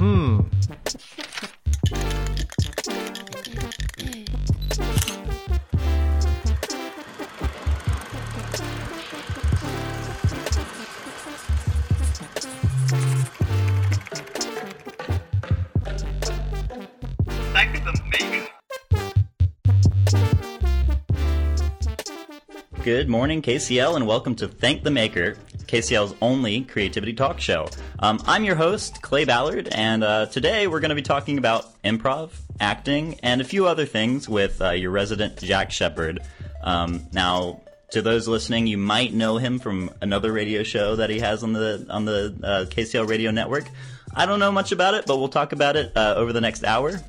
Hmm. Good morning, KCL, and welcome to Thank the Maker, KCL's only creativity talk show. Um, I'm your host, Clay Ballard, and uh, today we're going to be talking about improv, acting, and a few other things with uh, your resident Jack Shepard. Um, now, to those listening, you might know him from another radio show that he has on the on the uh, KCL radio network. I don't know much about it, but we'll talk about it uh, over the next hour.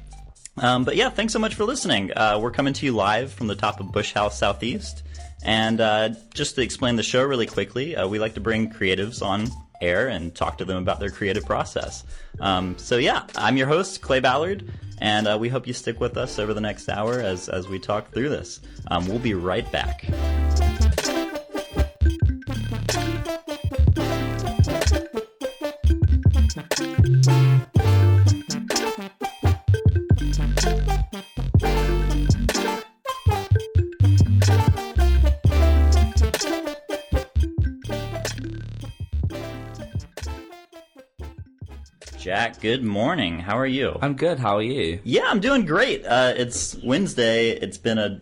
Um, but yeah, thanks so much for listening. Uh, we're coming to you live from the top of Bush House Southeast. And uh, just to explain the show really quickly, uh, we like to bring creatives on air and talk to them about their creative process. Um, so yeah, I'm your host, Clay Ballard, and uh, we hope you stick with us over the next hour as, as we talk through this. Um, we'll be right back. Good morning. How are you? I'm good. How are you? Yeah, I'm doing great. Uh, it's Wednesday. It's been a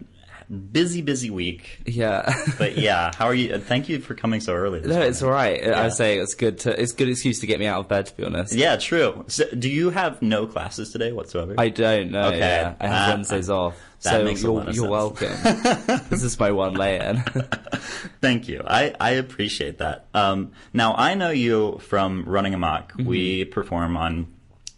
busy, busy week. Yeah. But yeah, how are you? Uh, Thank you for coming so early. This no, morning. it's all right. I was saying it's good to. It's a good excuse to get me out of bed. To be honest. Yeah, true. So, do you have no classes today whatsoever? I don't know. Okay. Yeah. I have Uh, Wednesdays off. that so makes a you're, lot of you're welcome. this is my one lay-in. Thank you. I, I appreciate that. Um, now, I know you from Running Amok. Mm-hmm. We perform on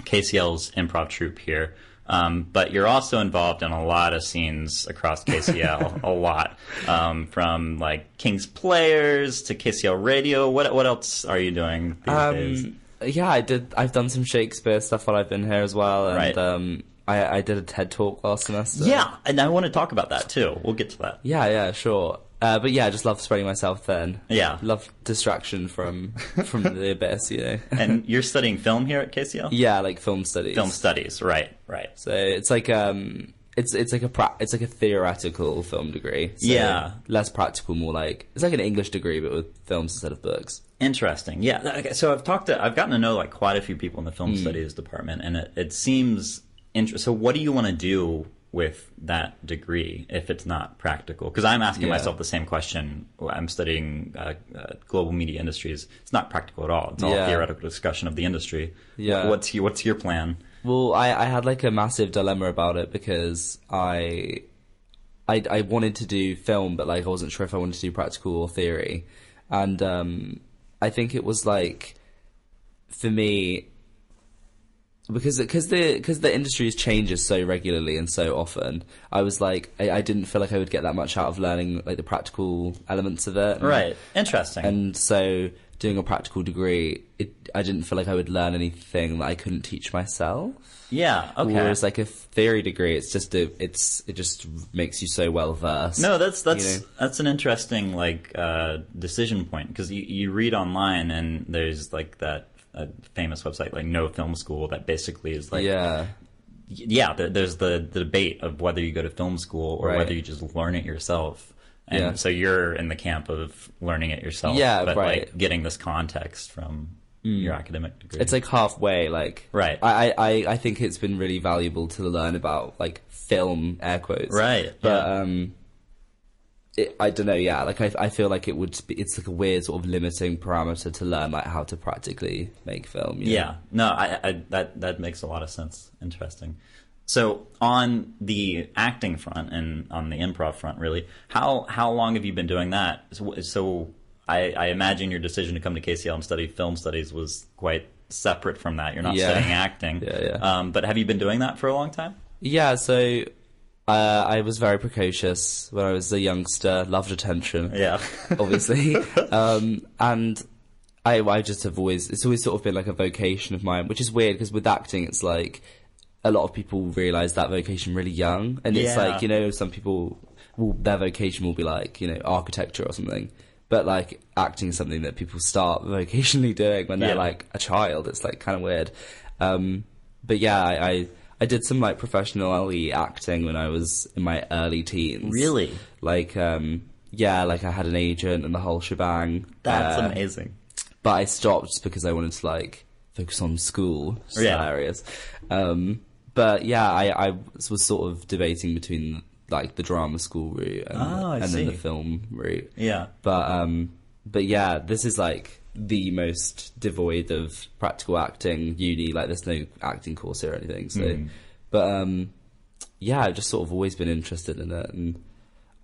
KCL's improv troupe here. Um, but you're also involved in a lot of scenes across KCL, a lot. Um, from like King's Players to KCL Radio. What what else are you doing these days? um, yeah, I did. I've done some Shakespeare stuff while I've been here as well, and Right. um, I, I did a TED talk last semester. Yeah, and I want to talk about that too. We'll get to that. Yeah, yeah, sure. Uh, but yeah, I just love spreading myself thin. Yeah. Love distraction from from the abyss, you know. And you're studying film here at KCL? yeah, like film studies. Film studies, right, right. So it's like um, it's it's like a pra- it's like a theoretical film degree. So Yeah. less practical, more like it's like an English degree but with films instead of books. Interesting. Yeah. Okay, So I've talked to, I've gotten to know like quite a few people in the film studies department, and it, it seems interesting. So what do you want to do with that degree if it's not practical? Because I'm asking Yeah. myself the same question. I'm studying uh, uh, global media industries. It's not practical at all. It's all Yeah. theoretical discussion of the industry. Yeah. What's your What's your plan? Well, I, I had like a massive dilemma about it because I, I I wanted to do film, but like I wasn't sure if I wanted to do practical or theory, and um, I think it was like, for me, because because the because the industry changes so regularly and so often, I was like I, I didn't feel like I would get that much out of learning like the practical elements of it. And- Right. Interesting. and so doing a practical degree, it, I didn't feel like I would learn anything that I couldn't teach myself. yeah. Okay. Whereas like a theory degree, it's just a, it's it just makes you so well versed. No, that's that's know? that's an interesting like uh, decision point because you, you read online and there's like that uh, famous website like No Film School that basically is like yeah, yeah there, there's the, the debate of whether you go to film school or Right. whether you just learn it yourself. And Yeah. so you're in the camp of learning it yourself, Yeah, but right. Mm. like getting this context from your academic degree. it's like halfway. Like Right. I, I I think it's been really valuable to learn about like film air quotes. Right, But yeah. um. It, I don't know, yeah. Like I, I feel like it would be. It's like a weird sort of limiting parameter to learn, like how to practically make film. you know? Yeah, no, I, I that that makes a lot of sense. Interesting. So on the acting front and on the improv front, really, how how long have you been doing that? So, so I, I imagine your decision to come to KCL and study film studies was quite separate from that. You're not Yeah. studying acting. Yeah, yeah. Um, but have you been doing that for a long time? Yeah, so uh, I was very precocious when I was a youngster, loved attention, Yeah. obviously. um, and I, I just have always, it's always sort of been like a vocation of mine, which is weird because with acting, it's like a lot of people realize that vocation really young. And it's Yeah. like, you know, some people, will, their vocation will be like, you know, architecture or something. But like acting is something that people start vocationally doing when they're Yeah. like a child. It's like kind of weird. Um, but yeah, I, I I did some like professionally acting when I was in my early teens. Really? Like um, yeah, like I had an agent and the whole shebang. That's Uh, amazing. but I stopped because I wanted to like focus on school. Which Yeah. hilarious. Um, but yeah, I, I was sort of debating between like the drama school route and, Oh, and then the film route. Yeah. But um, but yeah, this is like the most devoid of practical acting uni. Like, there's no acting course here or anything. So, Mm. but um, yeah, I've just sort of always been interested in it, and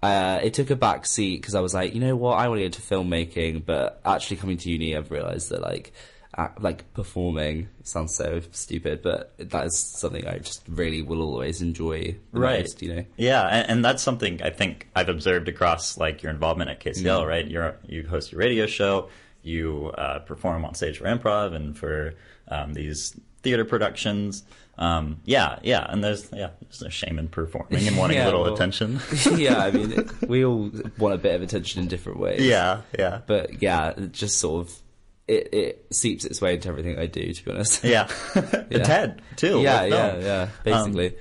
uh, it took a back seat because I was like, you know what, I want to get into filmmaking, but actually coming to uni, I've realised that like. Act, like performing sounds so stupid, but that is something I just really will always enjoy. The Right. most, you know. Yeah, and, and that's something I think I've observed across like your involvement at KCL, Mm. right? You're you host your radio show, you uh, perform on stage for improv and for um, these theater productions. Um, yeah, yeah, and there's yeah, there's no shame in performing and wanting Yeah, a little well- attention. yeah, I mean, we all want a bit of attention in different ways. yeah, yeah, but yeah, it just sort of it, it seeps its way into everything I do. To be honest. yeah. Yeah. Ted too. yeah, yeah, yeah. Basically,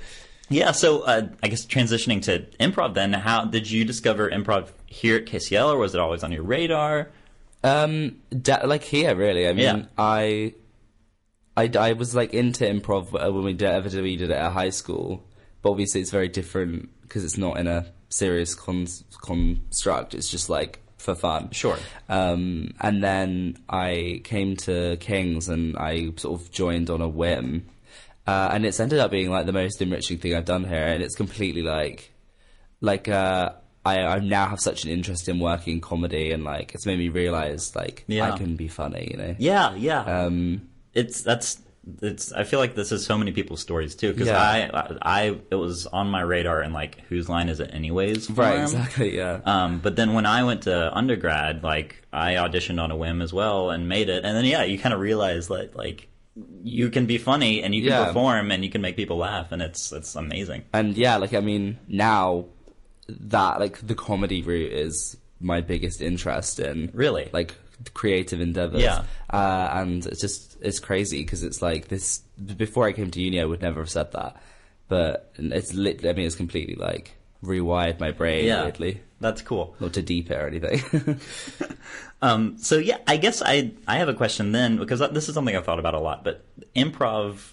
Yeah, so uh, I guess transitioning to improv then, how did you discover improv here at KCL or was it always on your radar? Um, da- like here, really. I mean, Yeah. I, I, I was like into improv when we did, ever did, we did it at high school, but obviously it's very different because it's not in a serious con- construct. It's just like for fun. Sure. Um, and then I came to King's and I sort of joined on a whim. Uh, and it's ended up being like the most enriching thing I've done here. And it's completely like, like, uh, I, I now have such an interest in working comedy and like, it's made me realize like, Yeah. I can be funny, you know? Yeah, yeah. Um, it's that's it's i feel like this is so many people's stories too because Yeah. I, I it was on my radar and like whose line is it anyways right, exactly, yeah. um but then when i went to undergrad like i auditioned on a whim as well and made it and then yeah you kind of realize that like you can be funny and you can Yeah. perform and you can make people laugh and it's it's amazing and yeah, like I mean, now that like the comedy route is my biggest interest in Really? like creative endeavors. Yeah. uh, and it's just it's crazy because it's like this. Before I came to uni, I would never have said that, but it's lit. I mean, it's completely like rewired my brain. yeah Weirdly. that's cool Not to deep it or anything. Um, so yeah, I guess I I have a question then because this is something I've thought about a lot. But improv,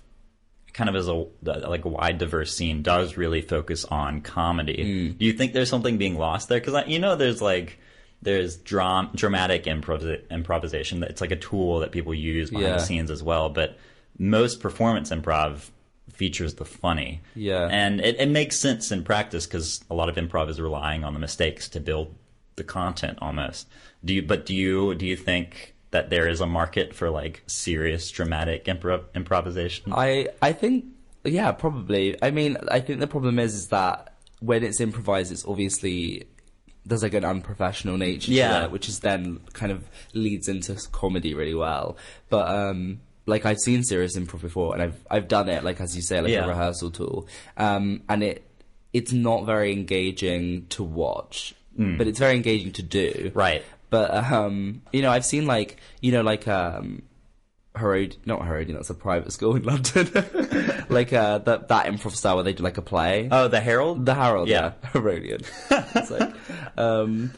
kind of as a like a wide diverse scene, does really focus on comedy. Hmm. Do you think there's something being lost there? Because you know, there's like there's dram- dramatic improv- improvisation. It's like a tool that people use behind Yeah. the scenes as well. But most performance improv features the funny. Yeah. and it, it makes sense in practice because a lot of improv is relying on the mistakes to build the content almost. Do you? But do you? Do you think that there is a market for like serious dramatic improv improvisation? I I think yeah, probably. I mean, I think the problem is is that when it's improvised, it's obviously there's like an unprofessional nature Yeah. to it, which is then kind of leads into comedy really well. But um like I've seen serious improv before, and I've I've done it like as you say, like Yeah. a rehearsal tool, um, and it it's not very engaging to watch, but it's very engaging to do. Right. But um, you know, I've seen like you know, like um, Herod, not Harrodian, that's a private school in London. like uh, that that improv style where they do like a play. Oh, the Harold. the Harold, yeah. yeah, Harrodian. it's like, um,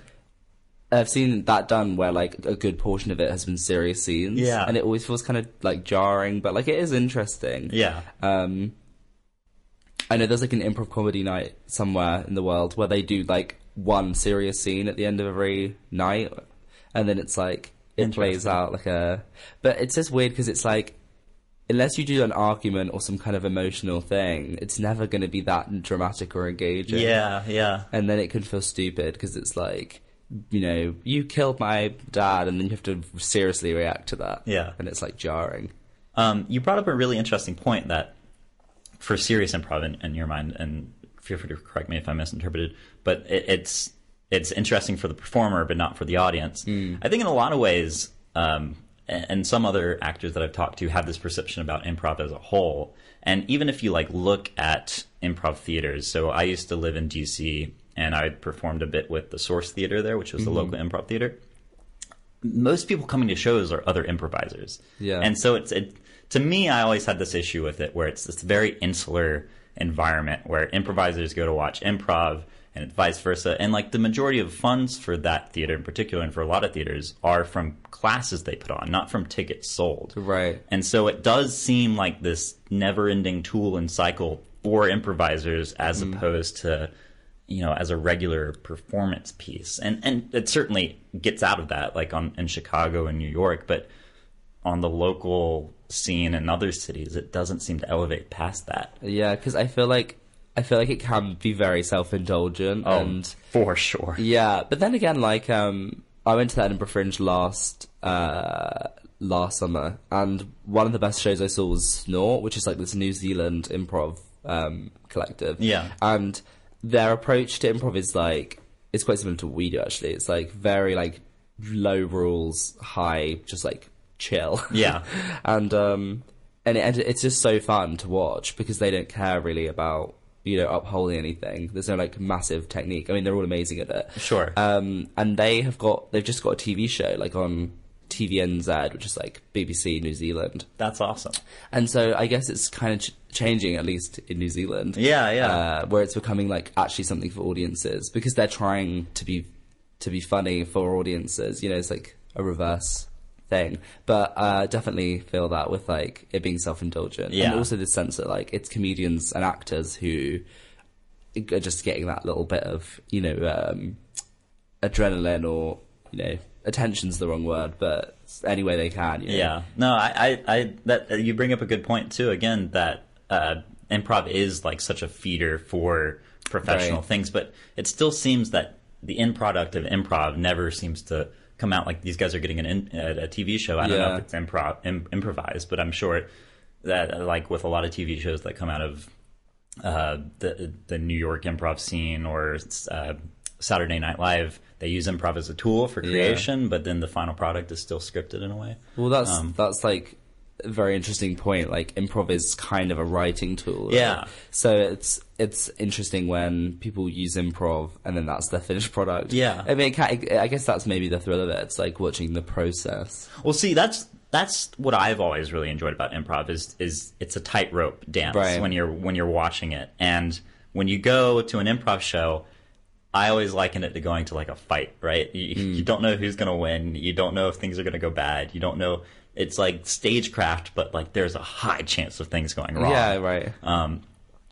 I've seen that done where like a good portion of it has been serious scenes. Yeah. and it always feels kind of like jarring, but like it is interesting. yeah. Um, I know there's like an improv comedy night somewhere in the world where they do like one serious scene at the end of every night, and then it's like it plays out like a. But it's just weird because it's like, unless you do an argument or some kind of emotional thing, it's never going to be that dramatic or engaging. Yeah. Yeah. and then it can feel stupid because it's like. You know, you killed my dad, and then you have to seriously react to that. Yeah. and it's like jarring. Um, you brought up a really interesting point that for serious improv in, in your mind, and feel free to correct me if I misinterpreted, but it, it's it's interesting for the performer, but not for the audience. I think in a lot of ways, um, and, some other actors that I've talked to have this perception about improv as a whole. And even if you like look at improv theaters, so I used to live in DC, and I performed a bit with the Source Theater there, which was the local improv theater most people coming to shows are other improvisers. Yeah. And so it's it, to me, I always had this issue with it where it's this very insular environment where improvisers go to watch improv and vice versa. And like the majority of funds for that theater in particular, and for a lot of theaters, are from classes they put on, not from tickets sold. Right. And so it does seem like this never ending tool and cycle for improvisers as mm-hmm. opposed to, you know, as a regular performance piece. And and it certainly gets out of that, like on in Chicago and New York, but on the local scene in other cities, it doesn't seem to elevate past that. Yeah, because I feel like I feel like it can be very self-indulgent and for sure. yeah. But then again, like um, I went to the Edinburgh Fringe last uh last summer, and one of the best shows I saw was Snort, which is like this New Zealand improv um collective. Yeah. and their approach to improv is like it's quite similar to what we do actually. It's like very like low rules, high, just like chill. Yeah. and um and, it, and it's just so fun to watch because they don't care really about you know upholding anything. There's no like massive technique. I mean, they're all amazing at it. Sure. Um, and they have got they've just got a TV show like on TVNZ, which is like BBC New Zealand. That's awesome. And so I guess it's kind of ch- changing, at least in New Zealand. Yeah, yeah. Uh, where it's becoming like actually something for audiences because they're trying to be to be funny for audiences. You know, it's like a reverse thing. But uh, definitely feel that with like it being self indulgent, Yeah. and also the sense that like it's comedians and actors who are just getting that little bit of you know um, adrenaline or you know attention's the wrong word, but any way they can. You know? Yeah. No, I, I, I that uh, you bring up a good point too. Again, that uh, improv is like such a feeder for professional Right. things, but it still seems that the end product of improv never seems to come out like these guys are getting an in, a, a TV show. I don't know if it's improv Im, improvised, but I'm sure that like with a lot of TV shows that come out of uh, the the New York improv scene or uh, Saturday Night Live, they use improv as a tool for creation, but then the final product is still scripted in a way. Well, that's Um, that's like a very interesting point. Like improv is kind of a writing tool. right? Yeah. So it's it's interesting when people use improv and then that's their finished product. Yeah. I mean, can, I guess that's maybe the thrill of it. It's like watching the process. Well, see, that's that's what I've always really enjoyed about improv is is it's a tightrope dance Right. when you're when you're watching it, and when you go to an improv show. I always liken it to going to like a fight, right? You, Hmm. you don't know who's going to win. You don't know if things are going to go bad. You don't know. It's like stagecraft, but like there's a high chance of things going wrong. Yeah. Right. Um,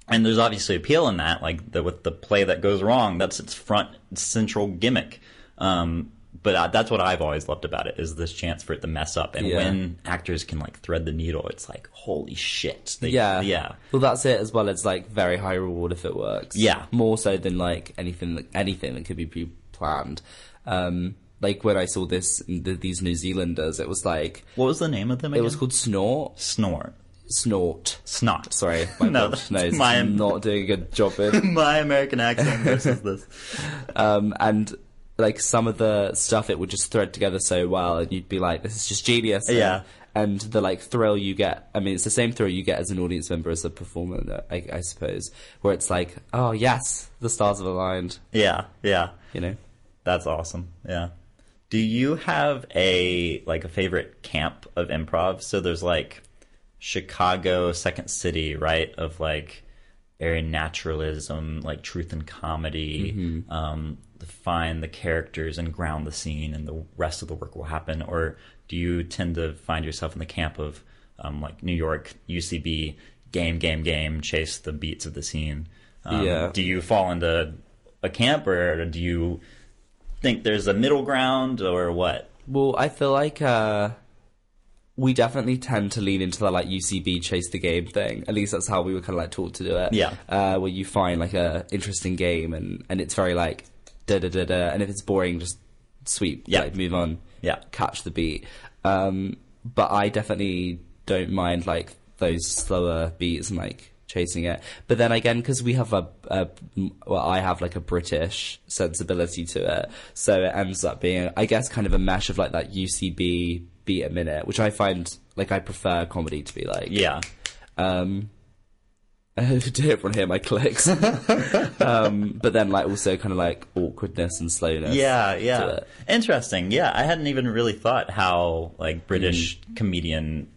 and there's obviously appeal in that, like the, with the play that goes wrong, that's its front central gimmick. Um, but uh, that's what I've always loved about it is this chance for it to mess up, and Yeah. when actors can like thread the needle, it's like holy shit. They, yeah. yeah, Well, that's it as well. It's like very high reward if it works. Yeah. More so than like anything that anything that could be pre-planned. Um, like when I saw this, the, these New Zealanders, it was like What was the name of them? it was called Snort. Snort, Snort. Snot. Sorry, my No, that's my- not doing a good job in. My American accent versus this. um, and like some of the stuff, it would just thread together so well, and you'd be like, "This is just genius." And- Yeah. And the like thrill you get, I mean, it's the same thrill you get as an audience member as a performer, I, I suppose, where it's like, "Oh yes, the stars have aligned," Yeah, yeah. you know. That's awesome. Yeah. Do you have a like a favorite camp of improv? So there's like Chicago, Second City, right? Of like very naturalism, like truth and comedy, um, define the characters and ground the scene, and the rest of the work will happen. Or do you tend to find yourself in the camp of um, like New York, UCB, game, game, game, chase the beats of the scene? Um, Yeah. Do you fall into a camp, or do you think there's a middle ground, or what? Well, I feel like uh, we definitely tend to lean into the like UCB chase the game thing. At least that's how we were kind of like taught to do it. Yeah. uh, where you find like a interesting game and and it's very like da da da da, and if it's boring, just sweep, Yeah. like move on, Yeah. catch the beat. Um, but I definitely don't mind like those slower beats and like chasing it. But then again, because we have a, a, well, I have like a British sensibility to it, so it ends up being, I guess, kind of a mesh of like that UCB beat a minute, which I find like I prefer comedy to be like. Yeah, Um, to hear from hear my clicks. um, but then like also kind of like awkwardness and slowness. Yeah, yeah. Interesting. Yeah, I hadn't even really thought how like British Mm. comedian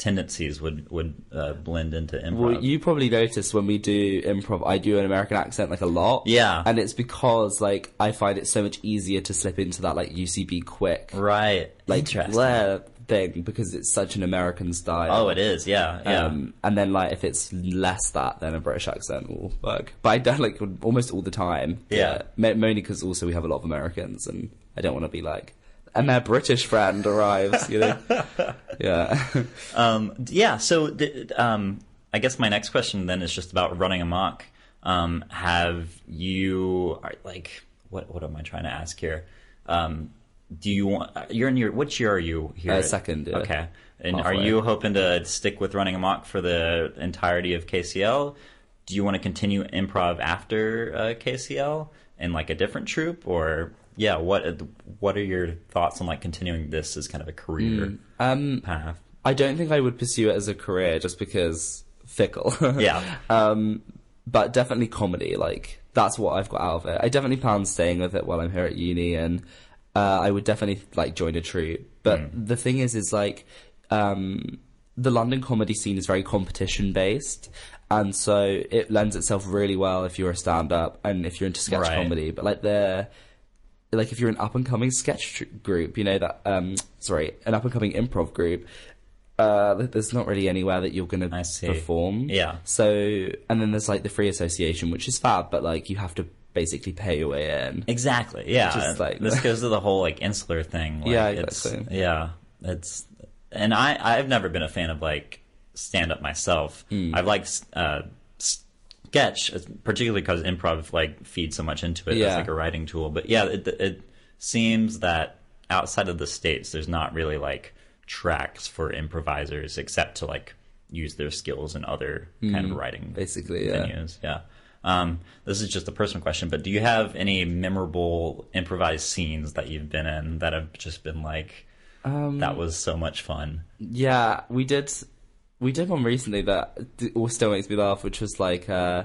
tendencies would would uh, blend into improv. Well, you probably noticed when we do improv, I do an American accent like a lot. Yeah. and it's because like I find it so much easier to slip into that like UCB quick right. like. Blair thing because it's such an American style. Oh, it is. Yeah, yeah. Um, and then like if it's less that, then a British accent will work. But I don't like almost all the time. Yeah. Ma- mainly because also we have a lot of Americans, and I don't want to be like, and their British friend arrives. You know. yeah. Um, yeah. So, th- um, I guess my next question then is just about running amok. Um, have you are- like what? What am I trying to ask here? Um, do you want? You're in your which year are you here? Uh, second, yeah. Okay. And are you hoping to stick with running amok for the entirety of KCL? Do you want to continue improv after uh, KCL in like a different troupe, or yeah? What What are your thoughts on like continuing this as kind of a career Um, path? I don't think I would pursue it as a career just because fickle. Yeah. Um, but definitely comedy. Like that's what I've got out of it. I definitely plan on staying with it while I'm here at uni, and uh, I would definitely like join a troupe. But the thing is, is like um, the London comedy scene is very competition based, and so it lends itself really well if you're a stand up and if you're into sketch Right. comedy. But like the like if you're an up and coming sketch tr- group, you know that um sorry, an up and coming improv group, uh there's not really anywhere that you're going to perform. Yeah. So and then there's like the free association, which is fab, but like you have to basically pay your way in. Exactly. Yeah. Just like- this goes to the whole like insular thing. Like, Yeah, it's- exactly. yeah. It's and I I've never been a fan of like stand up myself. Hmm. I've liked uh, sketch, particularly because improv like feeds so much into it as like a writing tool. But yeah, it, it seems that outside of the states, there's not really like tracks for improvisers except to like use their skills in other kind of writing Hmm. basically, yeah. venues. Yeah. Um, this is just a personal question, but do you have any memorable improvised scenes that you've been in that have just been like, Um, that was so much fun? Yeah, we did. We did one recently that all still makes me laugh, which was like uh,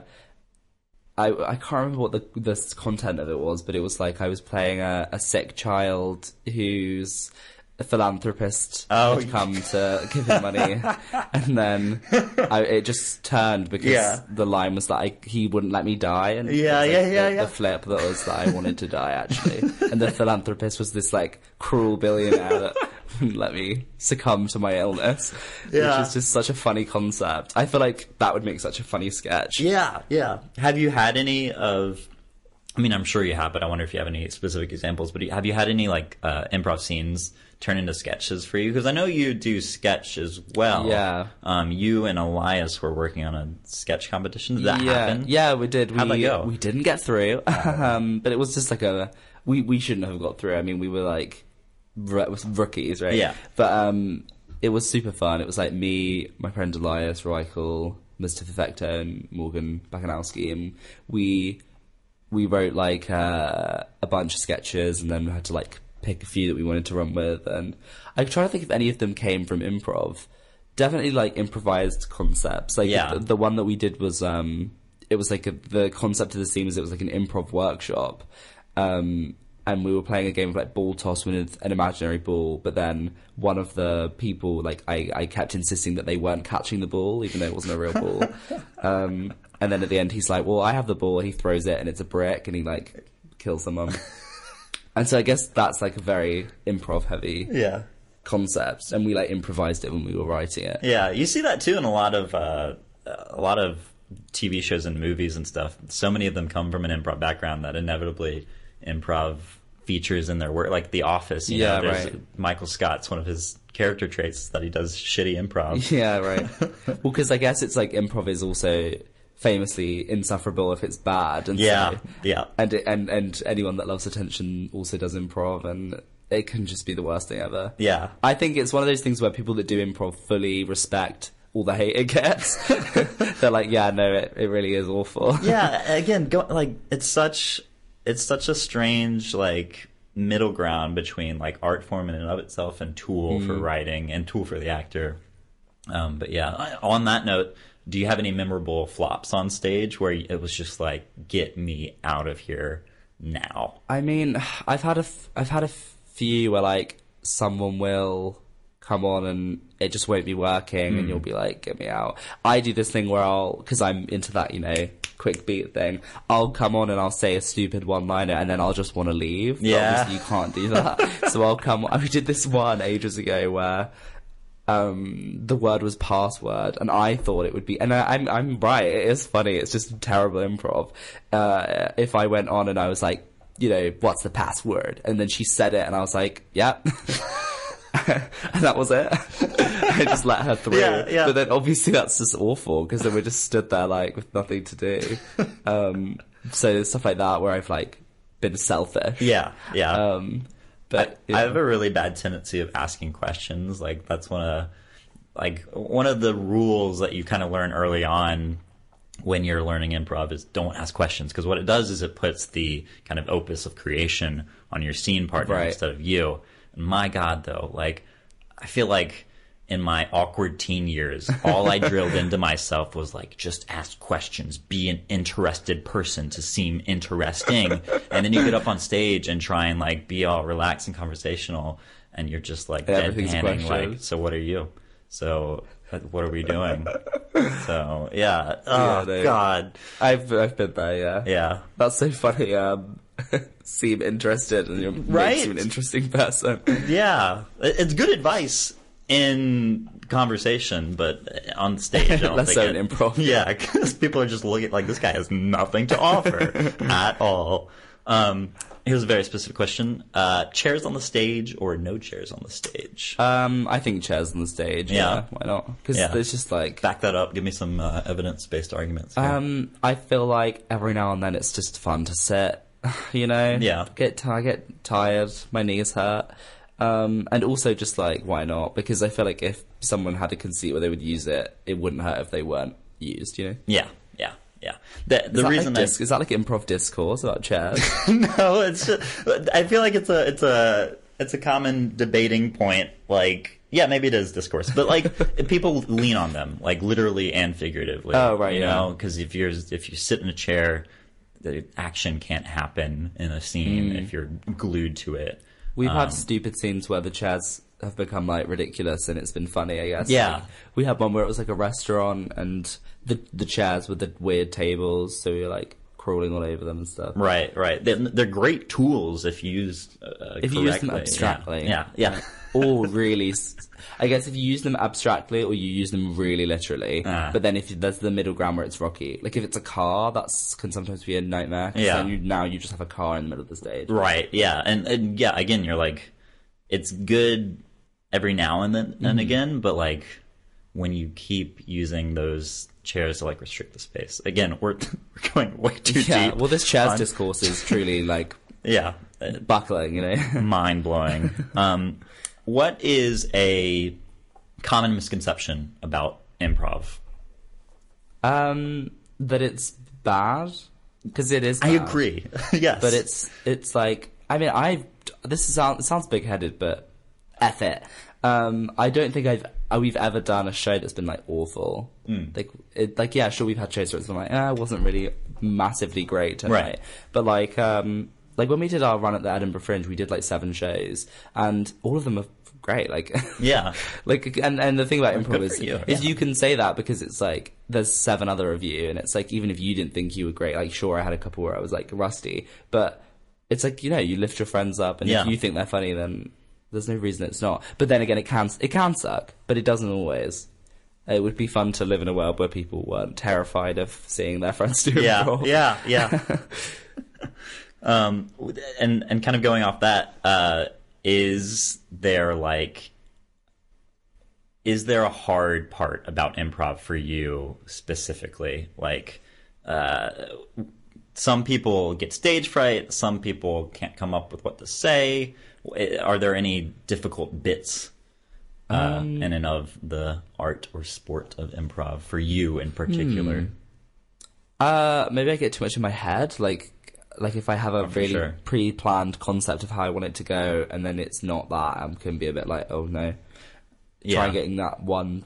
I I can't remember what the the content of it was, but it was like I was playing a, a sick child who's a philanthropist Oh, had come to give him money, and then I, it just turned because Yeah. the line was that he wouldn't let me die, and Yeah, was, yeah, like, yeah, the, yeah. the flip that was that I wanted to die actually, and the philanthropist was this like cruel billionaire that let me succumb to my illness, Yeah. which is just such a funny concept. I feel like that would make such a funny sketch. Yeah, yeah. Have you had any of? I mean, I'm sure you have, but I wonder if you have any specific examples. But have you had any like uh, improv scenes turn into sketches for you? Because I know you do sketch as well. Yeah. Um, you and Elias were working on a sketch competition. Did that yeah, happen? yeah, we did. How'd we, that go? We didn't get through, um, but it was just like a we we shouldn't have got through. I mean, we were like r- rookies, right? Yeah. but um, it was super fun. It was like me, my friend Elias Reichel, Mr. Perfecto, and Morgan Bakanowski, and we we wrote like uh, a bunch of sketches, and then we had to like pick a few that we wanted to run with. And I try to think if any of them came from improv. Definitely like improvised concepts. Like Yeah. the, the one that we did was um, it was like a, the concept of the scene was it was like an improv workshop. Um, and we were playing a game of like ball toss with an imaginary ball, but then one of the people, like I, I kept insisting that they weren't catching the ball, even though it wasn't a real ball. Um, and then at the end, he's like, "Well, I have the ball." He throws it, and it's a brick, and he like kills someone. and so I guess that's like a very improv heavy Yeah. concept, and we like improvised it when we were writing it. Yeah, you see that too in a lot of uh, a lot of TV shows and movies and stuff. So many of them come from an improv background that inevitably improv features in their work, like The Office. You Yeah, know, right. Michael Scott's one of his character traits that he does shitty improv. Yeah, right. well, because I guess it's like improv is also famously insufferable if it's bad, and Yeah, so, yeah. and it- and and anyone that loves attention also does improv, and it can just be the worst thing ever. Yeah. I think it's one of those things where people that do improv fully respect all the hate it gets. They're like, yeah, no, it, it really is awful. yeah again go, like it's such it's such a strange like middle ground between like art form in and of itself and tool Mm. for writing and tool for the actor um, but yeah on that note do you have any memorable flops on stage where it was just like, get me out of here now? I mean, I've had a f- I've had a few where like someone will come on and it just won't be working and you'll be like, get me out. I do this thing where I'll, cause I'm into that, you know, quick beat thing. I'll come on and I'll say a stupid one liner and then I'll just want to leave. Yeah. obviously you can't do that. so I'll come, we did this one ages ago where, um, the word was password, and I thought it would be. And I, I'm I'm right. It is funny. It's just terrible improv. Uh, if I went on and I was like, you know, what's the password? And then she said it, and I was like, yep. and that was it. I just let her through. Yeah, yeah. But then obviously that's just awful because then we just stood there like with nothing to do. Um, so stuff like that where I've like been selfish. Yeah, yeah. Um, but I have a really bad tendency of asking questions. Like that's one of like one of the rules that you kind of learn early on when you're learning improv is don't ask questions because what it does is it puts the kind of opus of creation on your scene partner Right. instead of you. My God, though, like I feel like in my awkward teen years, all I drilled into myself was like, just ask questions, be an interested person to seem interesting. and then you get up on stage and try and like be all relaxed and conversational, and you're just like deadpanning, like, so what are you? So uh, what are we doing? so yeah, oh no. God, I've I've been there. Yeah. yeah. That's so funny. Um, seem interested and you're Right? makes you an interesting person. Yeah, it's good advice in conversation, but on stage, I don't Less think so it- improv. Yeah, because people are just looking like this guy has nothing to offer at all. Um, here's a very specific question: uh, chairs on the stage or no chairs on the stage? Um, I think chairs on the stage. Yeah. Yeah, why not? Because Yeah. it's just like. Back that up. Give me some uh, evidence-based arguments. here. Um, I feel like every now and then it's just fun to sit. You know. Yeah. Get ti- get tired. My knees hurt. Um, and also just like why not? Because I feel like if someone had a conceit where they would use it, it wouldn't hurt if they weren't used. You know. yeah, yeah, yeah. The, the reason like I is that like improv discourse about chairs? no, it's just, I feel like it's a it's a it's a common debating point. Like, yeah, maybe it is discourse, but like people lean on them, like literally and figuratively. Oh, right, you yeah. know, because if you're if you sit in a chair, the action can't happen in a scene Hmm. if you're glued to it. We've Um, had stupid scenes where the chairs have become like ridiculous and it's been funny, I guess. Yeah. Like, we had one where it was like a restaurant and the the chairs with the weird tables, so we were like crawling all over them and stuff. Right, right. They're, they're great tools if used uh, If you use them abstractly. Yeah, yeah. yeah. or really, I guess if you use them abstractly or you use them really literally. Ah. But then if there's the middle ground where it's rocky, like if it's a car, that can sometimes be a nightmare. Yeah. You, now you just have a car in the middle of the stage. Right. Yeah. And, and yeah, again, you're like, it's good every now and then Mm-hmm. and again, but like when you keep using those chairs to like restrict the space. Again, we're we're going way too Yeah. deep. Well, this chairs on- discourse is truly like yeah, buckling, you know. mind blowing. um, what is a common misconception about improv? Um, that it's bad because it is. I agree. yes, but it's it's like I mean I this is, it sounds big headed, but F it. Um, I don't think I've we've ever done a show that's been like awful. Hmm. Like it, like yeah, sure we've had shows where it's been like ah, it wasn't really massively great tonight. Right. But like um like when we did our run at the Edinburgh Fringe, we did like seven shows, and all of them are great. Like Yeah. like and and the thing about improv is, you, is yeah. you can say that because it's like there's seven other of you, and it's like even if you didn't think you were great, like sure I had a couple where I was like rusty, but it's like you know you lift your friends up, and Yeah. if you think they're funny, then there's no reason it's not. But then again, it can it can suck, but it doesn't always. It would be fun to live in a world where people weren't terrified of seeing their friends do yeah, yeah, yeah. um, and and kind of going off that, uh, is there like, is there a hard part about improv for you specifically? Like, uh, some people get stage fright. Some people can't come up with what to say. Are there any difficult bits? Uh, Um, in and of the art or sport of improv for you in particular. Hmm. Uh, maybe I get too much in my head. Like, like if I have a Oh, really sure. pre-planned concept of how I want it to go, and then it's not that, I can be a bit like, oh no. Yeah. Try getting that one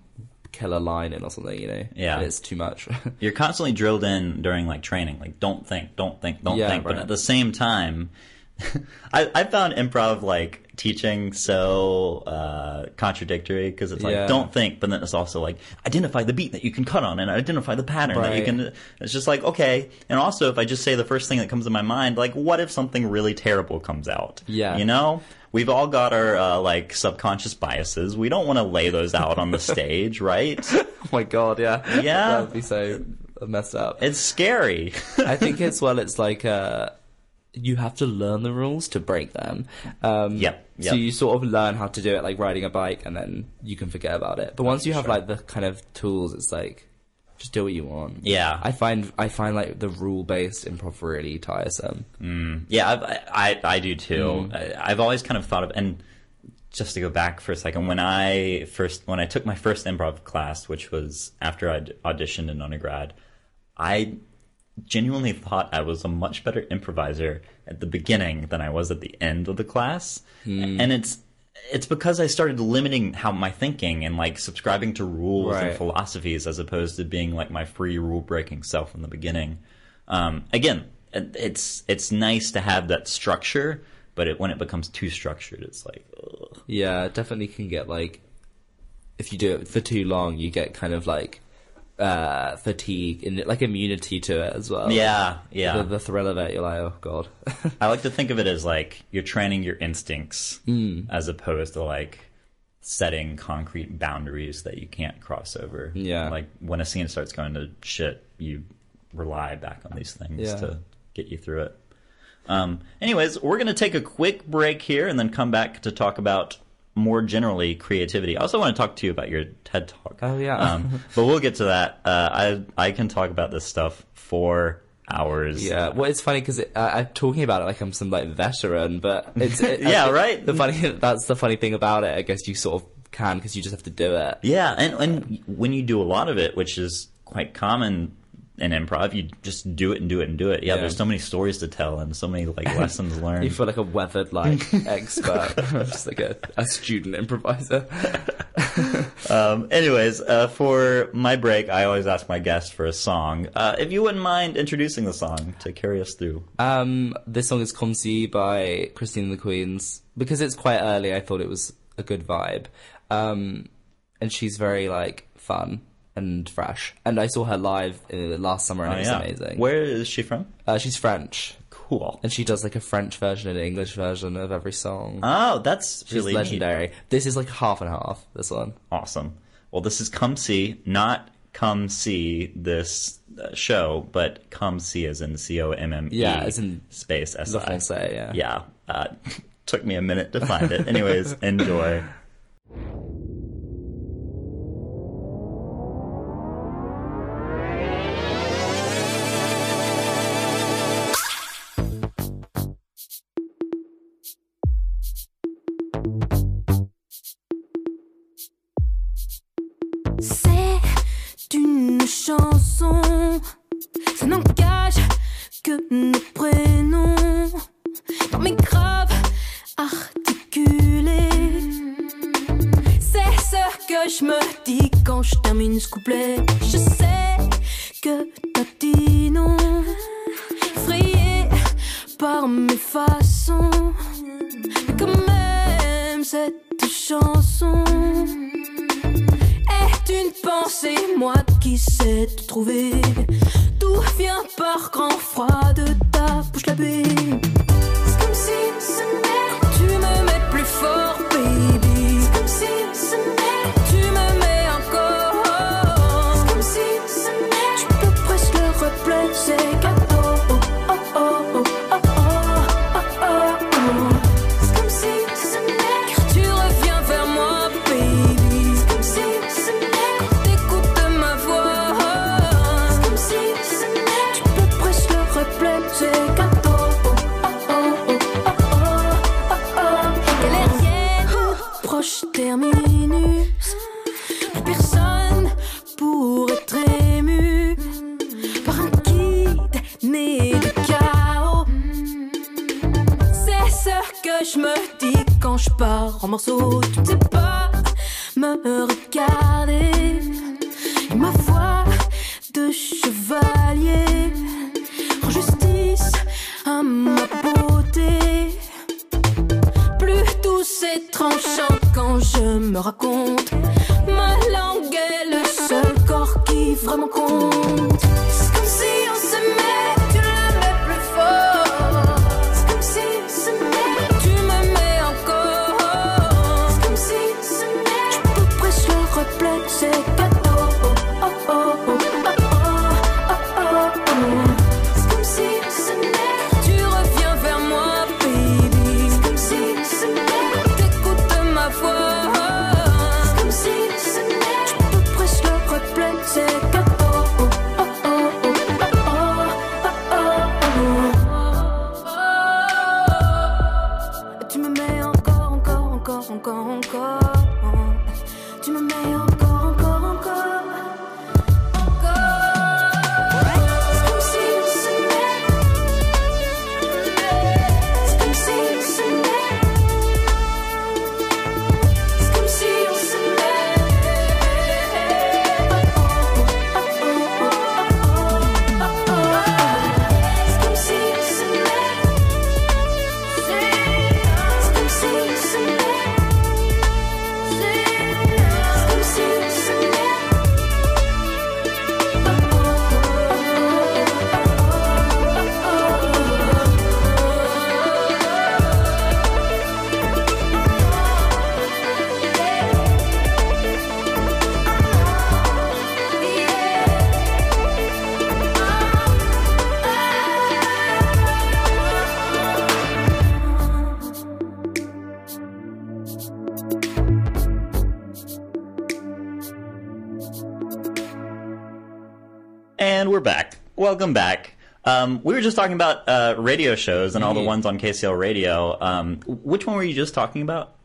killer line in or something, you know. Yeah. And it's too much. You're constantly drilled in during like training, like don't think, don't think, don't Yeah, think. But at the same time, I, I found improv like teaching so uh, contradictory because it's like Yeah. don't think, but then it's also like identify the beat that you can cut on and identify the pattern that you can. It's just like okay, and also if I just say the first thing that comes to my mind, like what if something really terrible comes out? Yeah. you know. We've all got our uh, like subconscious biases. We don't want to lay those out on the stage, right? oh my god, yeah. Yeah. that would be so messed up. It's scary. I think as well, it's like uh, you have to learn the rules to break them. Um, Yep, So you sort of learn how to do it, like riding a bike, and then you can forget about it. But once you have like the kind of tools, it's like just do what you want. Yeah. I find I find like the rule based improv really tiresome. Yeah, I've, I I I do too. Mm. I, I've always kind of thought of and just to go back for a second, when I first when I took my first improv class, which was after I'd auditioned in undergrad, I genuinely thought I was a much better improviser at the beginning than I was at the end of the class, Hmm. and it's it's because I started limiting how my thinking and like subscribing to rules and philosophies as opposed to being like my free rule breaking self in the beginning. Um, again, it's it's nice to have that structure, but it, when it becomes too structured, it's like, ugh. Yeah, it definitely can get like if you do it for too long, you get kind of like uh fatigue and like immunity to it as well. yeah, yeah. The, the thrill of it, you're like, oh god. I like to think of it as like you're training your instincts Hmm. as opposed to like setting concrete boundaries that you can't cross over. Yeah. Like when a scene starts going to shit, you rely back on these things Yeah. to get you through it. Um, anyways, we're going to take a quick break here and then come back to talk about more generally creativity. I also want to talk to you about your TED talk. Oh, yeah. Um, but we'll get to that. Uh, I I can talk about this stuff for hours. Yeah, well, it's funny because uh, I'm talking about it like I'm some like veteran, but it's it, Yeah, right? The funny that's the funny thing about it. I guess you sort of can because you just have to do it. Yeah, and and when you do a lot of it, which is quite common in improv, you just do it and do it and do it. Yeah, Yeah. there's so many stories to tell and so many like lessons learned. You feel like a weathered like expert, just like a, a student improviser. Um, anyways, uh, for my break, I always ask my guests for a song. Uh, if you wouldn't mind introducing the song to carry us through. Um, this song is "Comme Si" by Christine and the Queens because it's quite early. I thought it was a good vibe, um, and she's very like fun and fresh. And I saw her live uh, last summer, and Oh, it was yeah. amazing. Where is she from? Uh, she's French, Cool. and she does like a French version and an English version of every song. Oh, that's She's really neat. legendary. This is like half and half. This one. Awesome. Well, this is Comme Si, not Come See this uh, show, but Comme Si as in C O M M E Yeah, as in space S I. Yeah. Yeah. Uh, took me a minute to find it. Anyways, enjoy. Me raconte. Ma langue est le seul corps qui vraiment compte. Welcome back. Um, we were just talking about uh, radio shows and all the Mhm. ones on KCL Radio. Um, which one were you just talking about?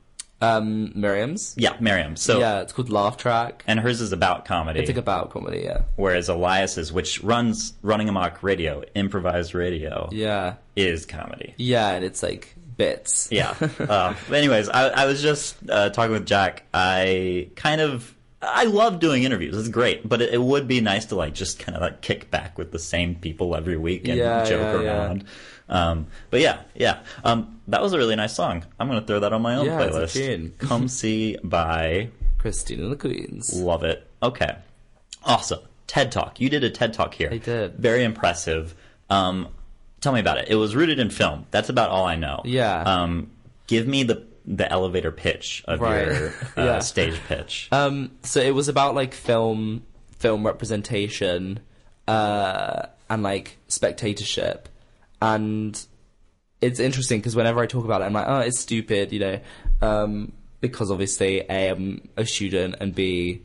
Um, Miriam's. Yeah, Miriam. So, yeah, it's called Laugh Track. and hers is about comedy, It's like about comedy. Yeah. whereas Elias's, which runs Running Amok Radio, improvised radio, Yeah. is comedy. Yeah, and it's like bits. Yeah. uh, anyways, I, I was just uh, talking with Jack. I kind of I love doing interviews. It's great, but it, it would be nice to like just kind of like kick back with the same people every week and Yeah, joke yeah, yeah. around. Um, but yeah, yeah. Um, that was a really nice song. I'm gonna throw that on my own Yeah, playlist. Comme Si by Christine and the Queens. Love it. Okay. Awesome. TED Talk. You did a TED Talk here. I did. Very impressive. Um, tell me about it. It was rooted in film. That's about all I know. Yeah. Um, give me the the elevator pitch of Right. your uh, Yeah. stage pitch. Um, so it was about like film, film representation, uh, and like spectatorship, and it's interesting because whenever I talk about it, I'm like, oh, it's stupid, you know, um, because obviously A, I'm a student, and B,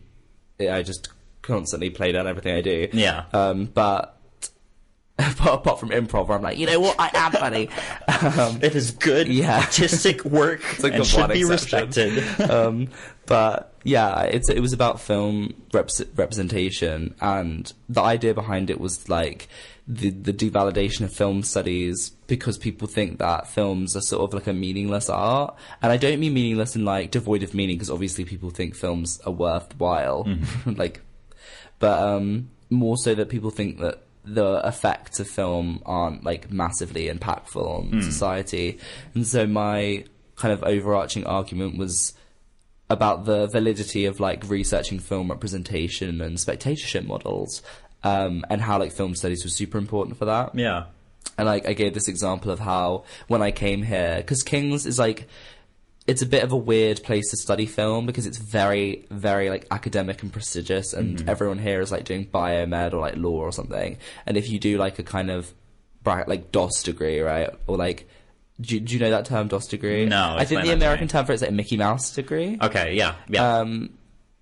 I just constantly play down everything I do. Yeah. Um, but. Apart apart from improv, where I'm like, you know what, I am funny. Um, it is good yeah. artistic work like and the should one be exception. respected. um, but yeah, it's it was about film reps- representation, and the idea behind it was like the the devalidation of film studies because people think that films are sort of like a meaningless art, and I don't mean meaningless in like devoid of meaning because obviously people think films are worthwhile, like, but um, more so that people think that the effects of film aren't like massively impactful on society, and so my kind of overarching argument was about the validity of like researching film representation and spectatorship models, um, and how like film studies was super important for that. yeah. And like I gave this example of how when I came here, because King's is like it's a bit of a weird place to study film because it's very, very like academic and prestigious, and everyone here is like doing biomed or like law or something. And if you do like a kind of like DOS degree, right, or like do, you- do you know that term DOS degree? No, I think the American term for it is like a Mickey Mouse degree Okay. Yeah. Yeah. um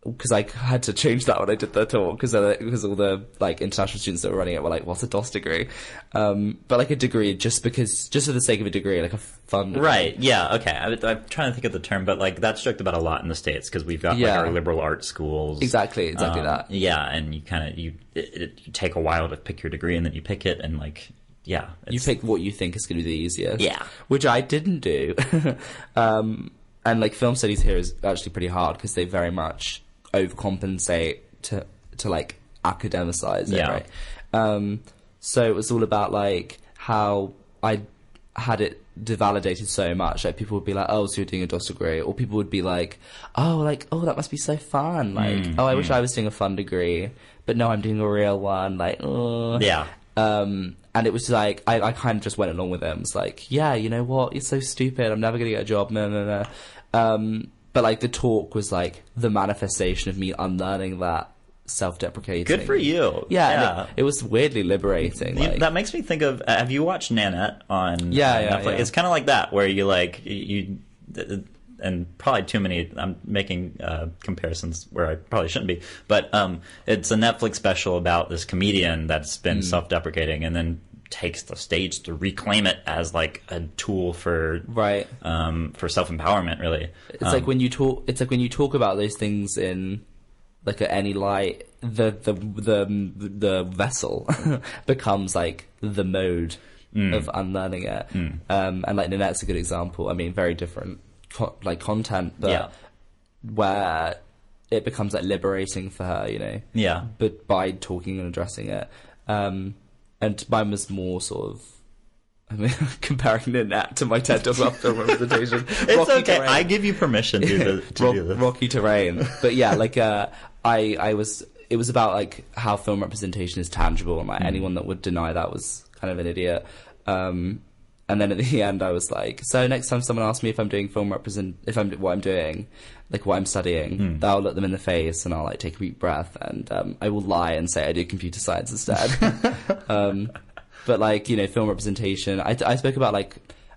because I had to change that when I did the talk because because all the like international students that were running it were like, "What's a DOS degree?" Um, but like a degree, just because, just for the sake of a degree, like a fun degree. Right. Yeah. Okay. I, I'm trying to think of the term, but like that's joked about a lot in the states because we've got Yeah. like our liberal arts schools. Exactly, exactly Um, that. Yeah, and you kind of you it, it, take a while to pick your degree, and then you pick it, and like yeah, You pick what you think is going to be the easiest. Yeah. which I didn't do. um, and like film studies here is actually pretty hard because they very much overcompensate to to like academicize it. Yeah. Right. Um, so it was all about like how I had it devalidated so much. Like people would be like, "Oh, so you're doing a DOS degree," or people would be like, "Oh, like oh, that must be so fun." Like, Mm, "Oh, I wish I was doing a fun degree, but no, I'm doing a real one." Like, oh. Yeah. Um, and it was like I, I kind of just went along with it. I was like, "Yeah, you know what? You're so stupid. I'm never gonna get a job." No, no, no. Um, but like the talk was like the manifestation of me unlearning that self-deprecating. Good for you. Yeah, Yeah. It, it was weirdly liberating. You- Like, that makes me think of. uh, Have you watched Nanette on Yeah, uh, yeah, Netflix? yeah. It's kind of like that, where you like you, and probably too many. I'm making uh, comparisons where I probably shouldn't be, but um, it's a Netflix special about this comedian that's been self-deprecating and then takes the stage to reclaim it as like a tool for right. um, for self-empowerment. Really, It's Um, like when you talk. It's like when you talk about those things in like at any light, the the the the vessel becomes like the mode Mm. of unlearning it. Um, and like Nanette's a good example. I mean, very different co- like content, but Yeah. where it becomes like liberating for her, you know. Yeah. But by talking and addressing it, um, and mine was more sort of. I mean, comparing Nanette to my TED Talk after representation. it's okay. I give you permission to, do- to Rock- do this. rocky terrain. But yeah, like uh, I, I was. It was about like how film representation is tangible, and like Mm. anyone that would deny that was kind of an idiot. Um, and then at the end, I was like, so next time someone asks me if I'm doing film represent, if I'm what I'm doing, like what I'm studying, Mm. I'll look them in the face and I'll like take a deep breath, and um, I will lie and say I do computer science instead. um, but like you know, film representation. I, I spoke about like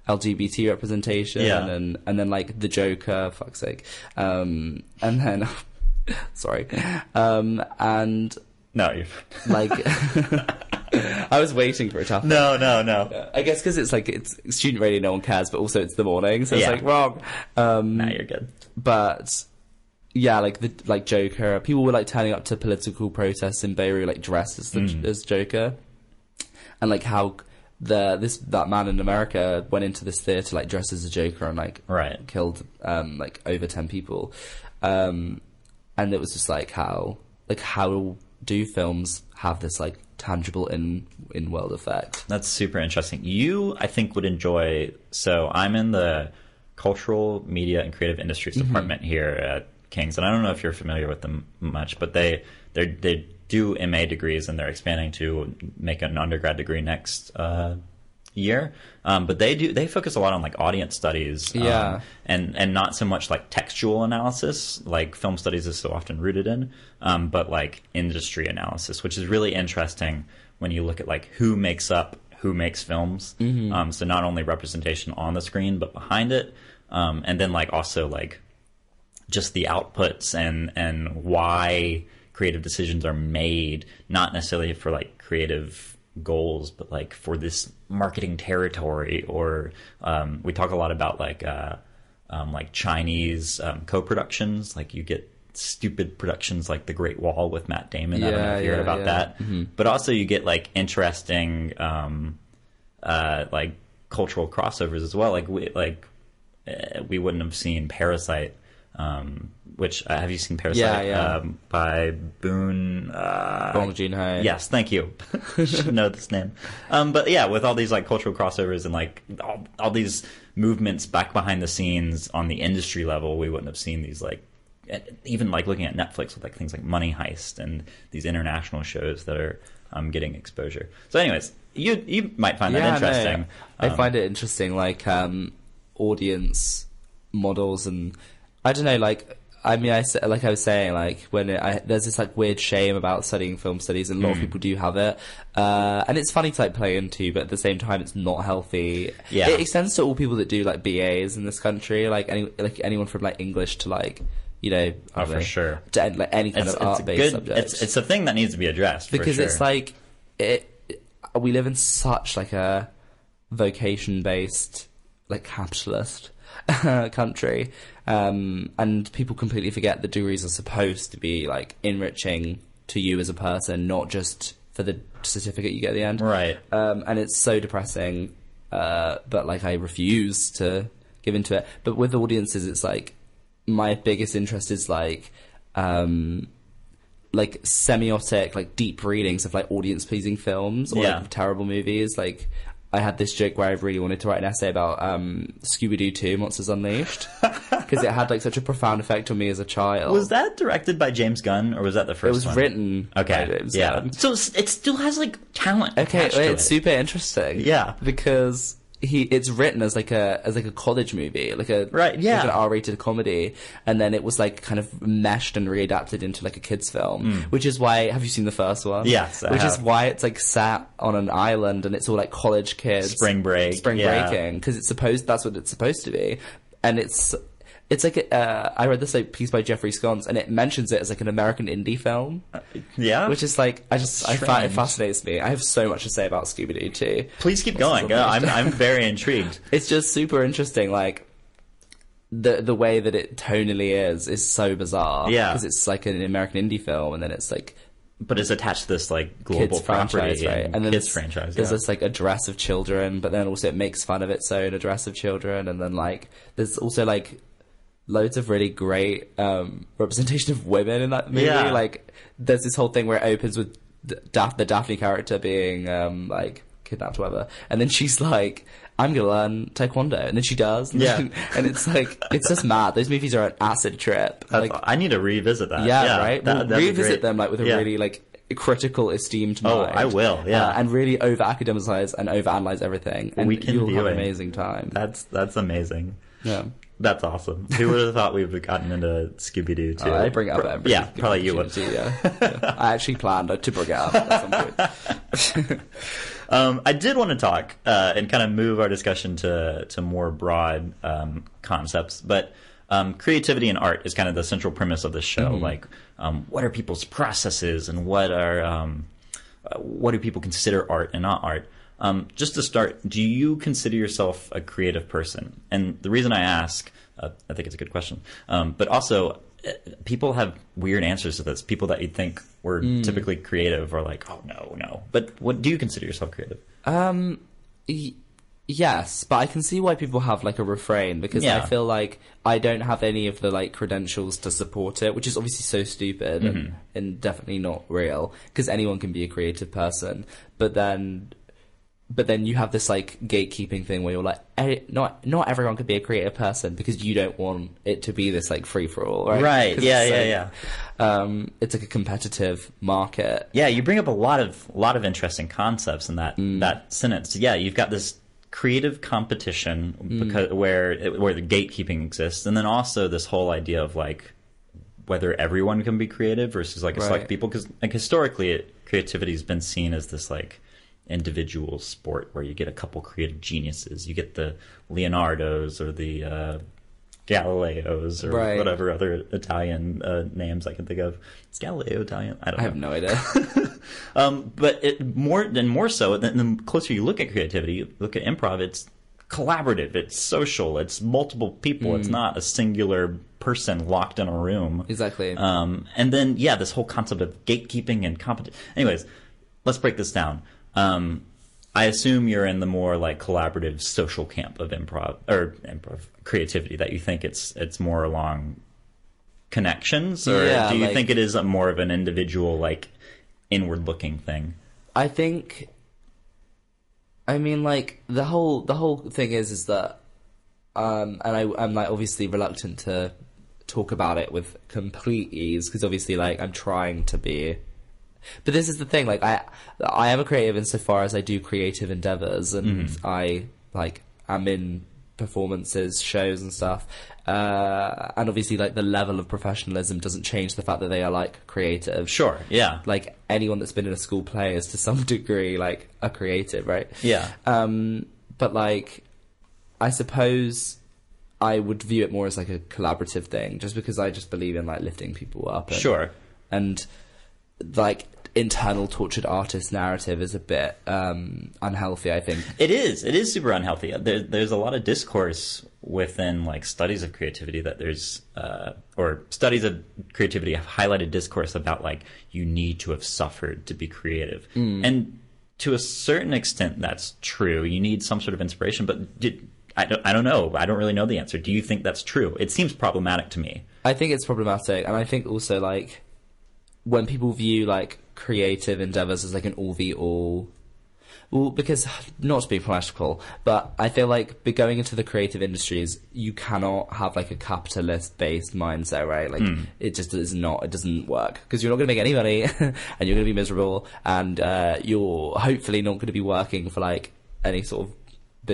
LGBT representation Yeah. and and then like the Joker, fuck's sake, um, and then sorry, um, and No, like I was waiting for a tough. no, no, no. I guess because it's like it's student radio, no one cares, but also it's the morning, so it's like wrong. Um, No, you're good. but yeah, like the like Joker, people were like turning up to political protests in Beirut like dressed as the, Mm. as Joker, and like how the this that man in America went into this theater like dressed as a Joker and like Right. killed um like over ten people, um, and it was just like how like how do films have this like tangible in in world effect? That's super interesting. You, I think, would enjoy. So I'm in the cultural media and creative industries department here at Kings, and I don't know if you're familiar with them much, but they they they do MA degrees, and they're expanding to make an undergrad degree next uh, year. Um, but they do they focus a lot on like audience studies, um, Yeah. and and not so much like textual analysis, like film studies is so often rooted in, um, but like industry analysis, which is really interesting when you look at like who makes up who makes films. Um, so not only representation on the screen, but behind it, um, and then like also like just the outputs and and why creative decisions are made, not necessarily for like creative goals, but like for this marketing territory. Or um, we talk a lot about like uh, um, like Chinese um, co-productions. Like you get stupid productions like The Great Wall with Matt Damon. I don't know Yeah, if you heard yeah, about yeah. Mm-hmm. that, but also you get like interesting um, uh, like cultural crossovers as well. Like we like uh, we wouldn't have seen Parasite. Um, which uh, have you seen Parasite? Yeah, yeah. Um, by Boone. Uh, Bong Joon-ho. Yes, thank you. Should know this name. Um, but yeah, with all these like cultural crossovers and like all, all these movements back behind the scenes on the industry level, we wouldn't have seen these like even like looking at Netflix with like things like Money Heist and these international shows that are um, getting exposure. So, anyways, you you might find that no, interesting. I Um, find it interesting, like um, audience models, and I don't know, like I mean, I like I was saying, like when it, I, there's this like weird shame about studying film studies, and a lot Hmm. of people do have it, uh, and it's funny to like play into, but at the same time, it's not healthy. Yeah. it extends to all people that do like BAs in this country, like any like anyone from like English to like you know, Oh, for know, sure. to like any kind it's, of a art based subject It's it's a thing that needs to be addressed for because sure. it's like it, it- we live in such like a vocation based like capitalist country um and people completely forget that degrees are supposed to be like enriching to you as a person not just for the certificate you get at the end Right. um and it's so depressing uh but like i refuse to give into it but with audiences it's like my biggest interest is like um like semiotic, like deep readings of like audience pleasing films or Yeah. like terrible movies. Like I had this joke where I really wanted to write an essay about um, Scooby Doo 2 Monsters Unleashed because it had like such a profound effect on me as a child. Was that directed by James Gunn, or was that the first it was one? written Okay, by James yeah. Gunn. So it still has like talent. Okay, attached to it's it. super interesting. Yeah. because he it's written as like a as like a college movie, like a Right, yeah. like an R-rated comedy, and then it was like kind of meshed and readapted into like a kids film, which is why have you seen the first one? Mm. Yes, I which is why it's like sat on an island and it's all like college kids, Spring break, spring yeah. breaking, because it's supposed that's what it's supposed to be, and it's. It's like uh, I read this like piece by Jeffrey Sconce, and it mentions it as like an American indie film, Yeah, which is like I just I find it fascinates me. I have so much to say about Scooby Doo too. please keep going. Uh, I'm. I'm very intrigued. It's just super interesting, like the the way that it tonally is is so bizarre. Yeah. because it's like an American indie film, and then it's like But it's attached to this like global kids franchise, right? and, then kids franchise. There's yeah. this like address of children, but then also it makes fun of its own address of children, and then like there's also like loads of really great um representation of women in that movie. Yeah. Like there's this whole thing where it opens with D- Daph- the Daphne character being um like kidnapped or whatever, and then she's like. I'm gonna learn taekwondo, and then she does. Yeah. and it's like it's just mad. Those movies are an acid trip. That's- like, I need to revisit that. yeah, right. That, We'll revisit them like with a Yeah. really like critical, esteemed mind. Oh, mind. I will, yeah. Uh, and really over academicize and over analyze everything. And We can you'll have an amazing time. That's that's amazing. yeah. That's awesome. Who would have thought we would have gotten into Scooby Doo too? Oh, I bring it up. Every yeah, probably you would. Yeah. Yeah. I actually planned to bring it up at some point. Um, I did want to talk uh, and kind of move our discussion to to more broad um, concepts, but um, creativity and art is kind of the central premise of this show. Mm-hmm. Like, um, what are people's processes, and what are um, uh, what do people consider art and not art? Um, just to start, do you consider yourself a creative person? And the reason I ask, uh, I think it's a good question, um, but also uh, people have weird answers to this. People that you'd think were Mm. typically creative are like, oh no, no. But what do you consider yourself creative? Um, y- yes, but I can see why people have like a refrain because Yeah. I feel like I don't have any of the like credentials to support it, which is obviously so stupid Mm-hmm. and, and definitely not real because anyone can be a creative person. But then, but then you have this like gatekeeping thing where you're like, not not everyone could be a creative person because you don't want it to be this like free for all, right? Right, yeah, yeah, like, yeah. Um, it's like a competitive market. Yeah, you bring up a lot of a lot of interesting concepts in that Mm. that sentence. Yeah, you've got this creative competition Mm. because where where the gatekeeping exists, and then also this whole idea of like whether everyone can be creative versus like a select people. Because like historically, it, creativity has been seen as this like individual sport where you get a couple creative geniuses. You get the Leonardos or the uh, Galileos or Right. whatever other Italian uh, names I can think of. Is Galileo Italian? I don't I know. have no idea. Um, but it, more than more so, the, the closer you look at creativity, you look at improv. It's collaborative. It's social. It's multiple people. It's not a singular person locked in a room. Exactly. Um, and then yeah, this whole concept of gatekeeping and competition. Anyways, let's break this down. Um, I assume you're in the more like collaborative social camp of improv or improv creativity. That you think it's it's more along connections, or Yeah, do you like- think it is a more of an individual like inward looking thing? I think. I mean, like the whole the whole thing is is that, um, and I I'm like obviously reluctant to talk about it with complete ease because obviously like I'm trying to be. But this is the thing, like I I am a creative insofar as I do creative endeavors and I like am in performances, shows and stuff. Uh, and obviously like the level of professionalism doesn't change the fact that they are like creative Sure. Yeah. like anyone that's been in a school play is to some degree like a creative, right? Yeah. Um, but like, I suppose I would view it more as like a collaborative thing, just because I just believe in like lifting people up. And, Sure. And like internal tortured artist narrative is a bit um unhealthy. I think. It is. It is super unhealthy. There, there's a lot of discourse within like studies of creativity that there's uh, or studies of creativity have highlighted discourse about like you need to have suffered to be creative, and to a certain extent that's true. You need some sort of inspiration, but did, I don't. I don't know. I don't really know the answer. Do you think that's true? It seems problematic to me. I think it's problematic, and I think also like when people view like creative endeavors as like an all the all, Well, because not to be political, but I feel like be going into the creative industries, you cannot have like a capitalist-based mindset, right? Like it just is not, it doesn't work because you're not going to make any money, and you're going to be miserable, and uh, you're hopefully not going to be working for like any sort of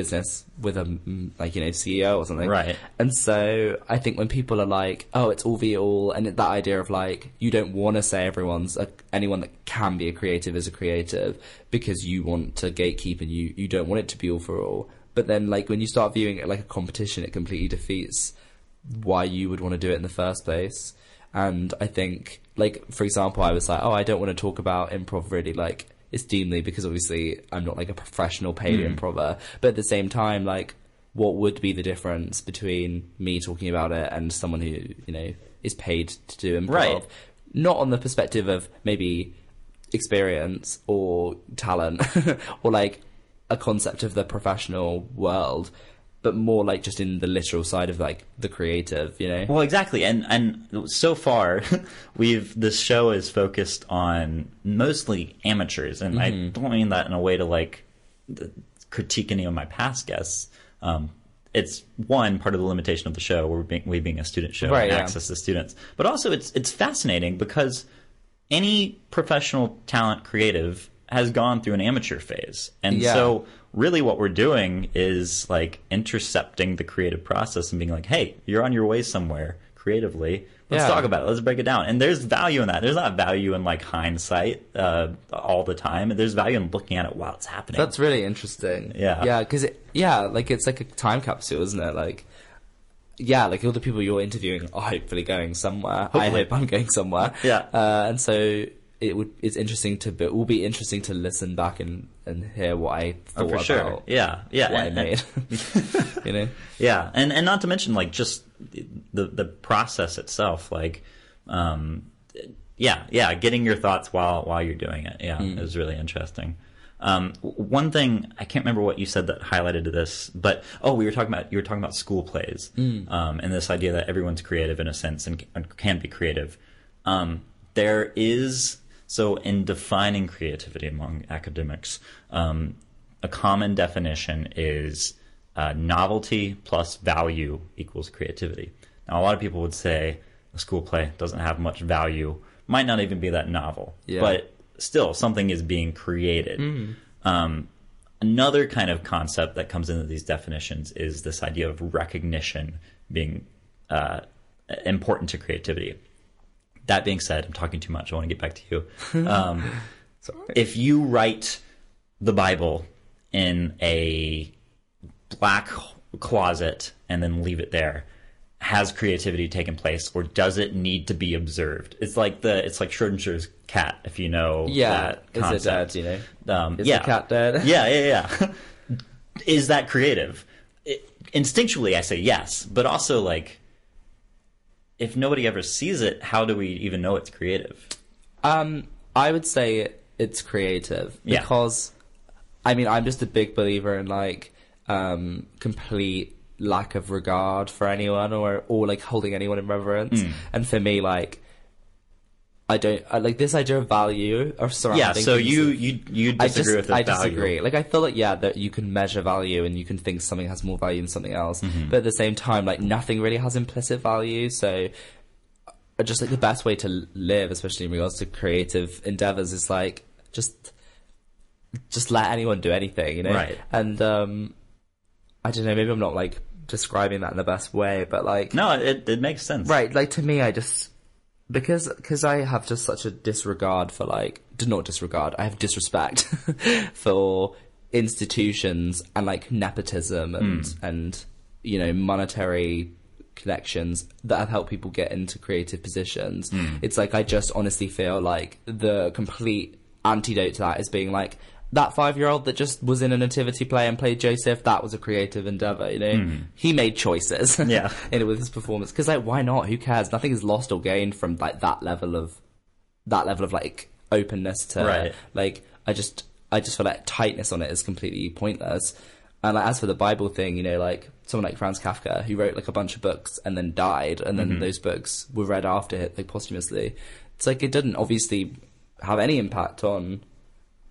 business with a mm, like you know CEO or something, Right. and so I think when people are like, "Oh, it's all the all," and that idea of like you don't want to say everyone's a, anyone that can be a creative is a creative because you want to gatekeep and you you don't want it to be all for all. But then like when you start viewing it like a competition, it completely defeats why you would want to do it in the first place. And I think like for example, I was like, "Oh, I don't want to talk about improv really like." Esteemly because obviously I'm not like a professional paid hmm. improver, but at the same time, like what would be the difference between me talking about it and someone who you know is paid to do improv? Right. Not on the perspective of maybe experience or talent or like a concept of the professional world, but more like just in the literal side of like the creative, you know? Well, exactly, and and so far, we've this show is focused on mostly amateurs, and I don't mean that in a way to like critique any of my past guests. Um, it's one part of the limitation of the show, where being, we being a student show Right, yeah. access to students, but also it's it's fascinating because any professional talent creative has gone through an amateur phase, and Yeah. so really what we're doing is like intercepting the creative process and being like, hey, you're on your way somewhere creatively. Let's Yeah. talk about it. Let's break it down. And there's value in that. There's not value in like hindsight uh, all the time. There's value in looking at it while it's happening. That's really interesting. Yeah. Yeah, because yeah, like it's like a time capsule, isn't it? Like, yeah, like all the people you're interviewing are hopefully going somewhere. I Hopefully. hope I'm going somewhere. Yeah. Uh, and so it would. It's interesting to. It will be interesting to listen back and and hear what I Oh, thought for sure. Yeah. Yeah. what and- I made. you know. Yeah, and and not to mention like just the the process itself, like, um, yeah, yeah, getting your thoughts while while you're doing it, yeah, is really interesting. Um, one thing I can't remember what you said that highlighted this, but oh, we were talking about you were talking about school plays, um, and this idea that everyone's creative in a sense and, and can be creative. Um, there is so in defining creativity among academics, um, a common definition is uh, novelty plus value equals creativity. Now, a lot of people would say a school play doesn't have much value, might not even be that novel, Yeah. but still something is being created. Um, another kind of concept that comes into these definitions is this idea of recognition being uh, important to creativity. That being said, I'm talking too much. I want to get back to you. Um, if you write the Bible in a black closet and then leave it there, has creativity taken place, or does it need to be observed? It's like the it's like Schrodinger's cat, if you know Yeah. that Is it dead? You know. Um, Is yeah. the cat dead? yeah, yeah, yeah. Is that creative? It, instinctually, I say yes, but also like, if nobody ever sees it, how do we even know it's creative? Um, I would say it's creative Yeah. because, I mean, I'm just a big believer in like um, complete lack of regard for anyone or or like holding anyone in reverence. Hmm. And for me, like, I don't I, like this idea of value or surrounding. Yeah. So you you you I disagree just, with the I value? disagree. Like I feel like yeah, that you can measure value and you can think something has more value than something else, Mm-hmm. but at the same time, like nothing really has implicit value. So uh, just like the best way to live, especially in regards to creative endeavors, is like just just let anyone do anything, you know. Right. And um, I don't know. Maybe I'm not like describing that in the best way, but like No, it it makes sense. Right, like to me, I just because because I have just such a disregard for like d- not disregard, I have disrespect for institutions and like nepotism and hmm. and you know monetary connections that have helped people get into creative positions. Hmm. It's like I just honestly feel like the complete antidote to that is being like that five year old that just was in a nativity play and played Joseph, that was a creative endeavor, you know? Hmm. He made choices Yeah. in it with his performance. Because like, why not? Who cares? Nothing is lost or gained from like that level of that level of like openness to Right. like. I just I just feel like tightness on it is completely pointless. And like, as for the Bible thing, you know, like someone like Franz Kafka who wrote like a bunch of books and then died, and then mm-hmm. those books were read after it, like posthumously. It's like it didn't obviously have any impact on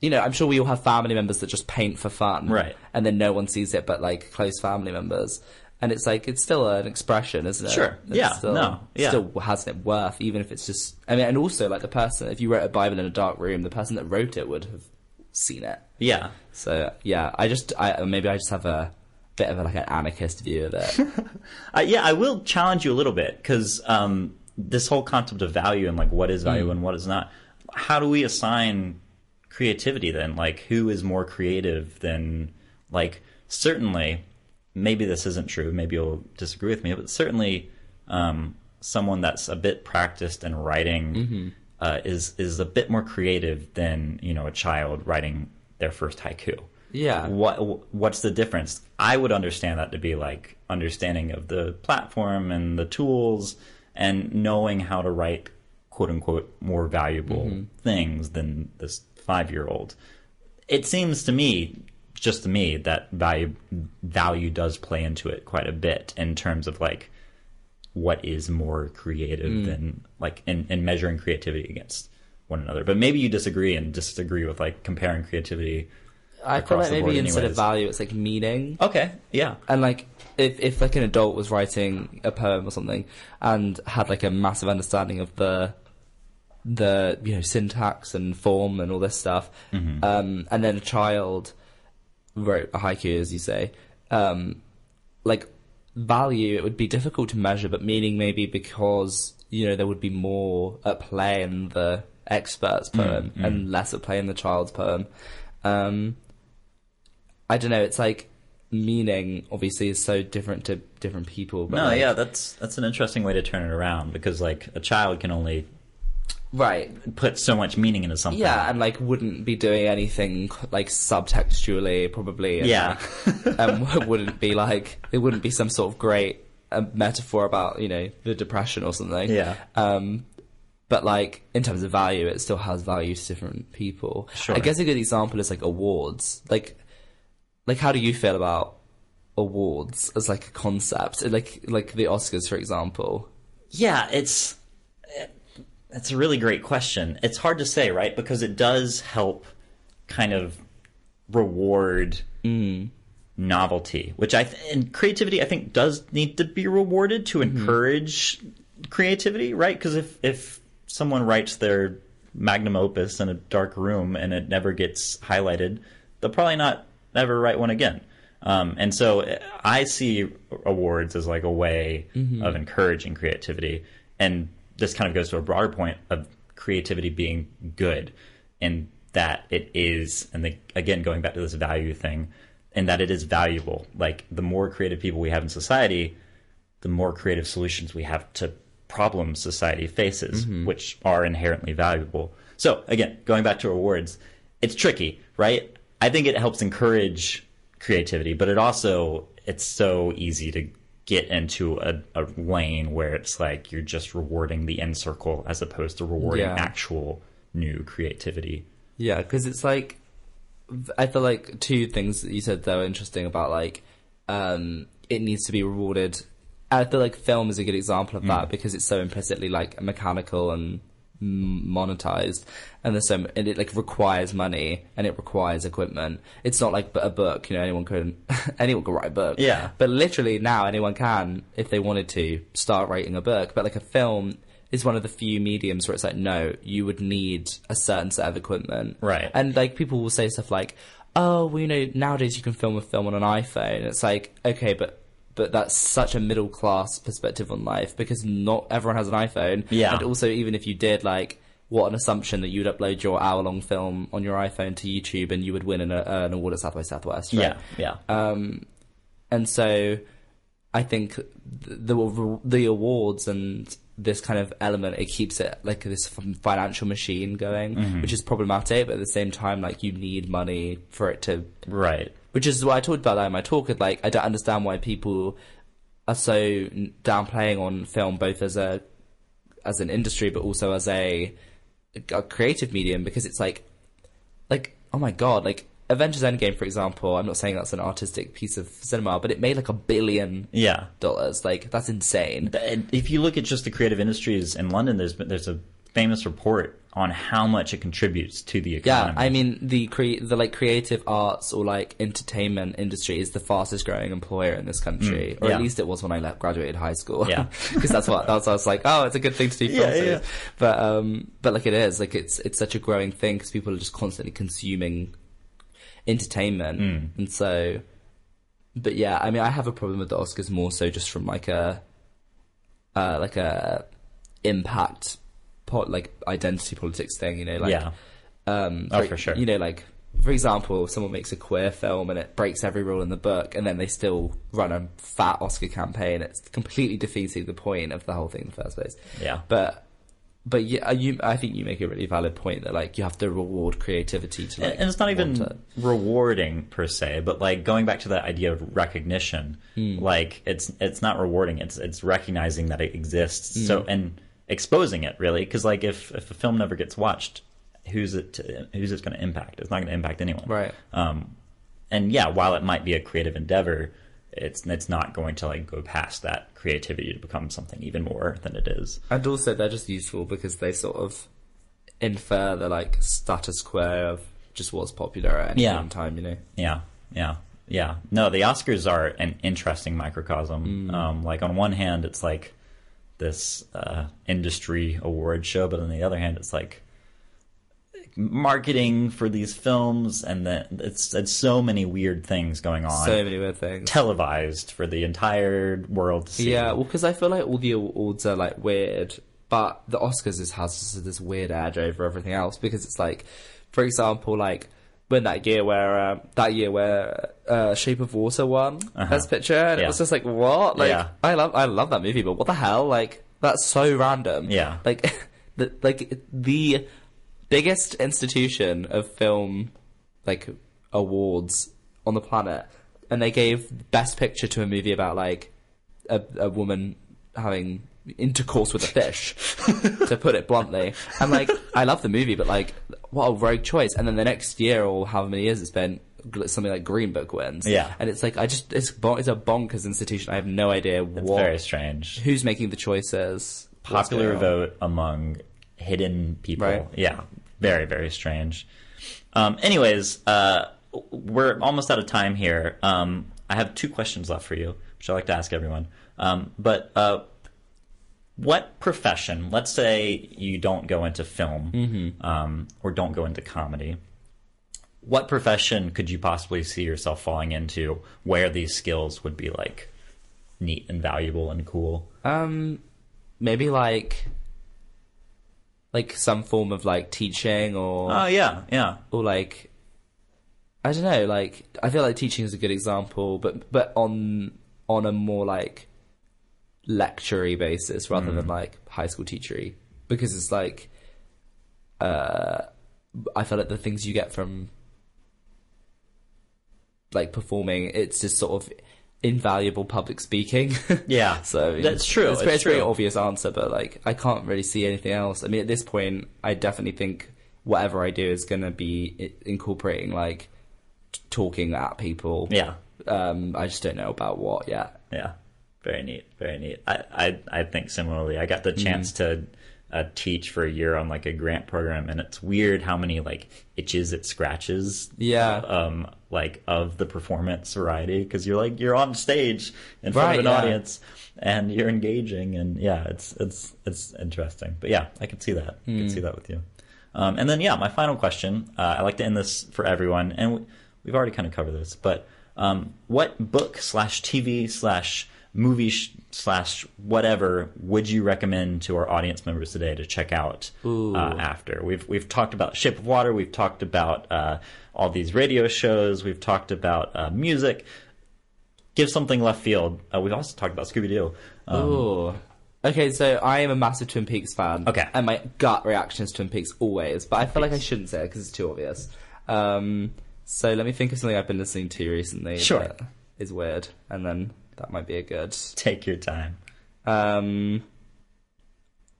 you know, I'm sure we all have family members that just paint for fun, Right. And then no one sees it, but like close family members. And it's like it's still an expression, isn't it? Sure. It's Yeah. Still, No. Yeah. Still has it worth, even if it's just. I mean, and also like the person, if you wrote a Bible in a dark room, the person that wrote it would have seen it. Yeah. So yeah, I just, I maybe I just have a bit of a, like an anarchist view of it. Uh, yeah, I will challenge you a little bit because um, this whole concept of value and like what is value and what is not. How do we assign creativity then? Like, who is more creative than like? Certainly, maybe this isn't true. Maybe you'll disagree with me, but certainly, um, someone that's a bit practiced in writing uh, is is a bit more creative than you know a child writing their first haiku yeah. what what's the difference? I would understand that to be like understanding of the platform and the tools and knowing how to write quote unquote more valuable things than this five year old. It seems to me, just to me, that value value does play into it quite a bit in terms of like what is more creative mm. than like in, in measuring creativity against one another. But maybe you disagree and disagree with like comparing creativity I feel like maybe instead of value, it's like meaning. Okay, yeah. And like, if if like an adult was writing a poem or something and had like a massive understanding of the the you know syntax and form and all this stuff, um, and then a child wrote a haiku, as you say, um, like value, it would be difficult to measure, but meaning maybe because you know there would be more at play in the expert's poem and less at play in the child's poem. Um, I don't know. It's like meaning obviously is so different to different people. But No, like- yeah, that's that's an interesting way to turn it around because like a child can only right. put so much meaning into something. Yeah, and like wouldn't be doing anything like subtextually probably. And, Yeah. and wouldn't be like it wouldn't be some sort of great uh, metaphor about you know the depression or something. Yeah. Um, but like in terms of value, it still has value to different people. Sure. I guess a good example is like awards. Like, like how do you feel about awards as like a concept? Like, like the Oscars, for example. Yeah, it's it's a really great question. It's hard to say, right? Because it does help kind of reward novelty, which I th- and creativity I think does need to be rewarded to encourage creativity, right? Because if if someone writes their magnum opus in a dark room and it never gets highlighted, they'll probably not ever write one again. Um, and so uh, I see awards as like a way of encouraging creativity. And this kind of goes to a broader point of creativity being good and that it is, and the, again, going back to this value thing, and that it is valuable. Like the more creative people we have in society, the more creative solutions we have to problems society faces, mm-hmm. which are inherently valuable. So again, going back to awards, it's tricky, right? I think it helps encourage creativity, but it also it's so easy to get into a, a lane where it's like you're just rewarding the end circle as opposed to rewarding Yeah. actual new creativity. Yeah, because it's like I feel like two things that you said that were interesting about like um, it needs to be rewarded. I feel like film is a good example of that because it's so implicitly like mechanical and monetized, and there's so and it like requires money and it requires equipment. It's not like a book, you know. Anyone could anyone could write a book. Yeah. but literally now anyone can if they wanted to start writing a book. But like a film is one of the few mediums where it's like no, you would need a certain set of equipment, Right. And like people will say stuff like, "Oh, well, you know, nowadays you can film a film on an iPhone." It's like, okay, but but that's such a middle class perspective on life because not everyone has an iPhone. Yeah. and also even if you did, like, what an assumption that you'd upload your hour long film on your iPhone to YouTube and you would win an, uh, an award at South by Southwest. Right? Yeah, yeah. and so I think the the, the awards and this kind of element it keeps it like this financial machine going, which is problematic. But at the same time, like you need money for it to, right. Which is what I talked about that in my talk. Like I don't understand why people are so downplaying on film both as a as an industry, but also as a, a creative medium because it's like like oh my god like Avengers Endgame for example I'm not saying that's an artistic piece of cinema but it made like a billion Yeah. dollars like that's insane if you look at just the creative industries in London, there's there's a famous report on how much it contributes to the economy. Yeah. I mean the cre- the like creative arts or like entertainment industry is the fastest growing employer in this country, or Mm, yeah. at least it was when I left graduated high school. Yeah. because that's what that's what I was like. Oh, it's a good thing to do. Yeah, yeah. But um, but like it is like it's it's such a growing thing because people are just constantly consuming entertainment, Mm. and so. But yeah, I mean, I have a problem with the Oscars more so just from like a, uh, like a impact, pot like identity politics thing. You know, like yeah, um, Oh, for sure. You know, like for example, someone makes a queer film and it breaks every rule in the book, and then they still run a fat Oscar campaign, it's completely defeating the point of the whole thing in the first place. Yeah. But but yeah, you, I think you make a really valid point that like you have to reward creativity to like. and it's not even it. rewarding per se, but like going back to that idea of recognition, Hmm. like it's it's not rewarding. It's it's recognizing that it exists. Hmm. So and exposing it really, because like if if a film never gets watched, who's it to, who's it going to impact? It's not going to impact anyone, Right. Um, and yeah, while it might be a creative endeavor, it's it's not going to like go past that creativity to become something even more than it is. And also, they're just useful because they sort of infer the like status quo of just what's popular at any Yeah. time. You know. Yeah, yeah, yeah. No, the Oscars are an interesting microcosm. Um, like on one hand, it's like this uh, industry award show, but on the other hand, it's like marketing for these films, and then it's it's so many weird things going on, So many weird things. televised for the entire world to see. Yeah, well, because I feel like all the awards are like weird, but the Oscars is, has this, this weird edge over everything else because it's like, for example, like when that year where uh, that year where uh, Shape of Water won Best Picture, and Uh-huh. Yeah. it was just like what? Like Yeah. I love I love that movie, but what the hell? Like that's so random. Yeah. like the like the biggest institution of film like awards on the planet, and they gave Best Picture to a movie about like a, a woman having intercourse with a fish, to put it bluntly. And like, I love the movie, but like, what a rogue choice. And then the next year or however many years it's been, something like Green Book wins. Yeah. and it's like I just it's it's a bonkers institution. I have no idea it's what very strange. who's making the choices. popular vote among hidden people. Right. Yeah, very very strange. Um, anyways, uh, we're almost out of time here. Um, I have two questions left for you, which I like to ask everyone. Um, but uh, what profession? Let's say you don't go into film um, or don't go into comedy. What profession could you possibly see yourself falling into where these skills would be like neat and valuable and cool? Um, maybe like like some form of like teaching or Oh yeah, yeah. or like I don't know, like I feel like teaching is a good example, but but on on a more like lectury basis rather than like high school teachery because it's like uh I feel like the things you get from like performing it's just sort of invaluable public speaking Yeah, so that's true. It's, It's it's a very obvious answer, but like I can't really see anything else. I mean, at this point, I definitely think whatever I do is going to be incorporating like t- talking at people. Yeah, Um, I just don't know about what yet. yeah. Very neat. Very neat. I, I, I think similarly. I got the chance to uh, teach for a year on like a grant program, and it's weird how many like itches it scratches. Yeah. Um, like of the performance variety, because you're like you're on stage in front Right, of an yeah. audience, and you're engaging, and yeah, it's it's it's interesting. But yeah, I can see that. I can see that with you. Um, and then yeah, my final question. Uh, I like to end this for everyone, and we, we've already kind of covered this, but um, what book slash TV slash movie sh- slash whatever would you recommend to our audience members today to check out uh, after? We've we've talked about Shape of Water. We've talked about uh, all these radio shows. We've talked about uh, music. Give something left field. Uh, we've also talked about Scooby Doo. Um, Ooh. Okay, so I am a massive Twin Peaks fan. Okay. And my gut reaction is Twin Peaks always, but I feel like I shouldn't say it because it's too obvious. Um, so let me think of something I've been listening to recently. Sure. that is weird, and then that might be a good. take your time. Um,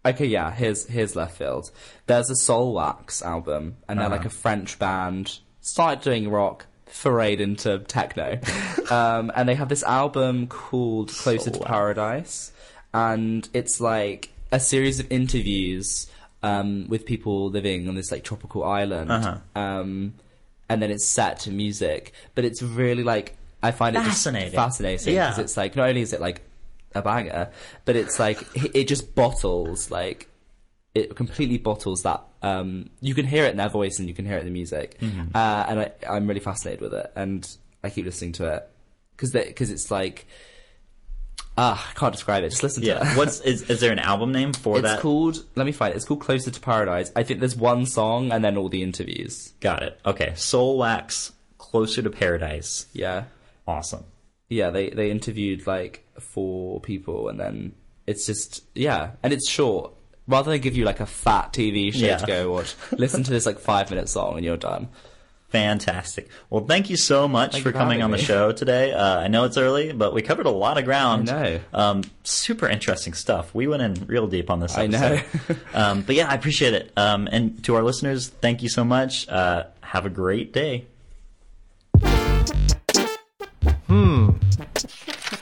okay, yeah. Here's here's left field. There's a Soulwax album, and they're Uh-huh. like a French band. Started doing rock, forayed into techno, um, and they have this album called Closer Soul to Wax. Paradise, and it's like a series of interviews. um, with people living on this like tropical island, Uh-huh. um, and then it's set to music. But it's really like I find it Fascinating. fascinating Yeah. because it's like not only is it like a banger, but it's like it just bottles like it completely bottles that. Um, you can hear it in their voice and you can hear it in the music, Mm-hmm. uh, and I, I'm really fascinated with it, and I keep listening to it because because it's like ah, I can't describe it. Just listen to Yeah. it. What's is is there an album name for it's that? It's called? Let me find it. It's called Closer to Paradise. I think there's one song and then all the interviews. Got it. Okay. Soulwax, Closer to Paradise. Yeah, Awesome. yeah. They they interviewed like four people and then it's just yeah, and it's short. Rather than give you like a fat TV show Yeah. to go watch, listen to this like five minute song and you're done. Fantastic. Well, thank you so much Thank for coming on the show today. Uh, I know it's early, but we covered a lot of ground. I know. Um, super interesting stuff. We went in real deep on this episode. I know. um, but yeah, I appreciate it. Um, and to our listeners, thank you so much. Uh, have a great day. Thank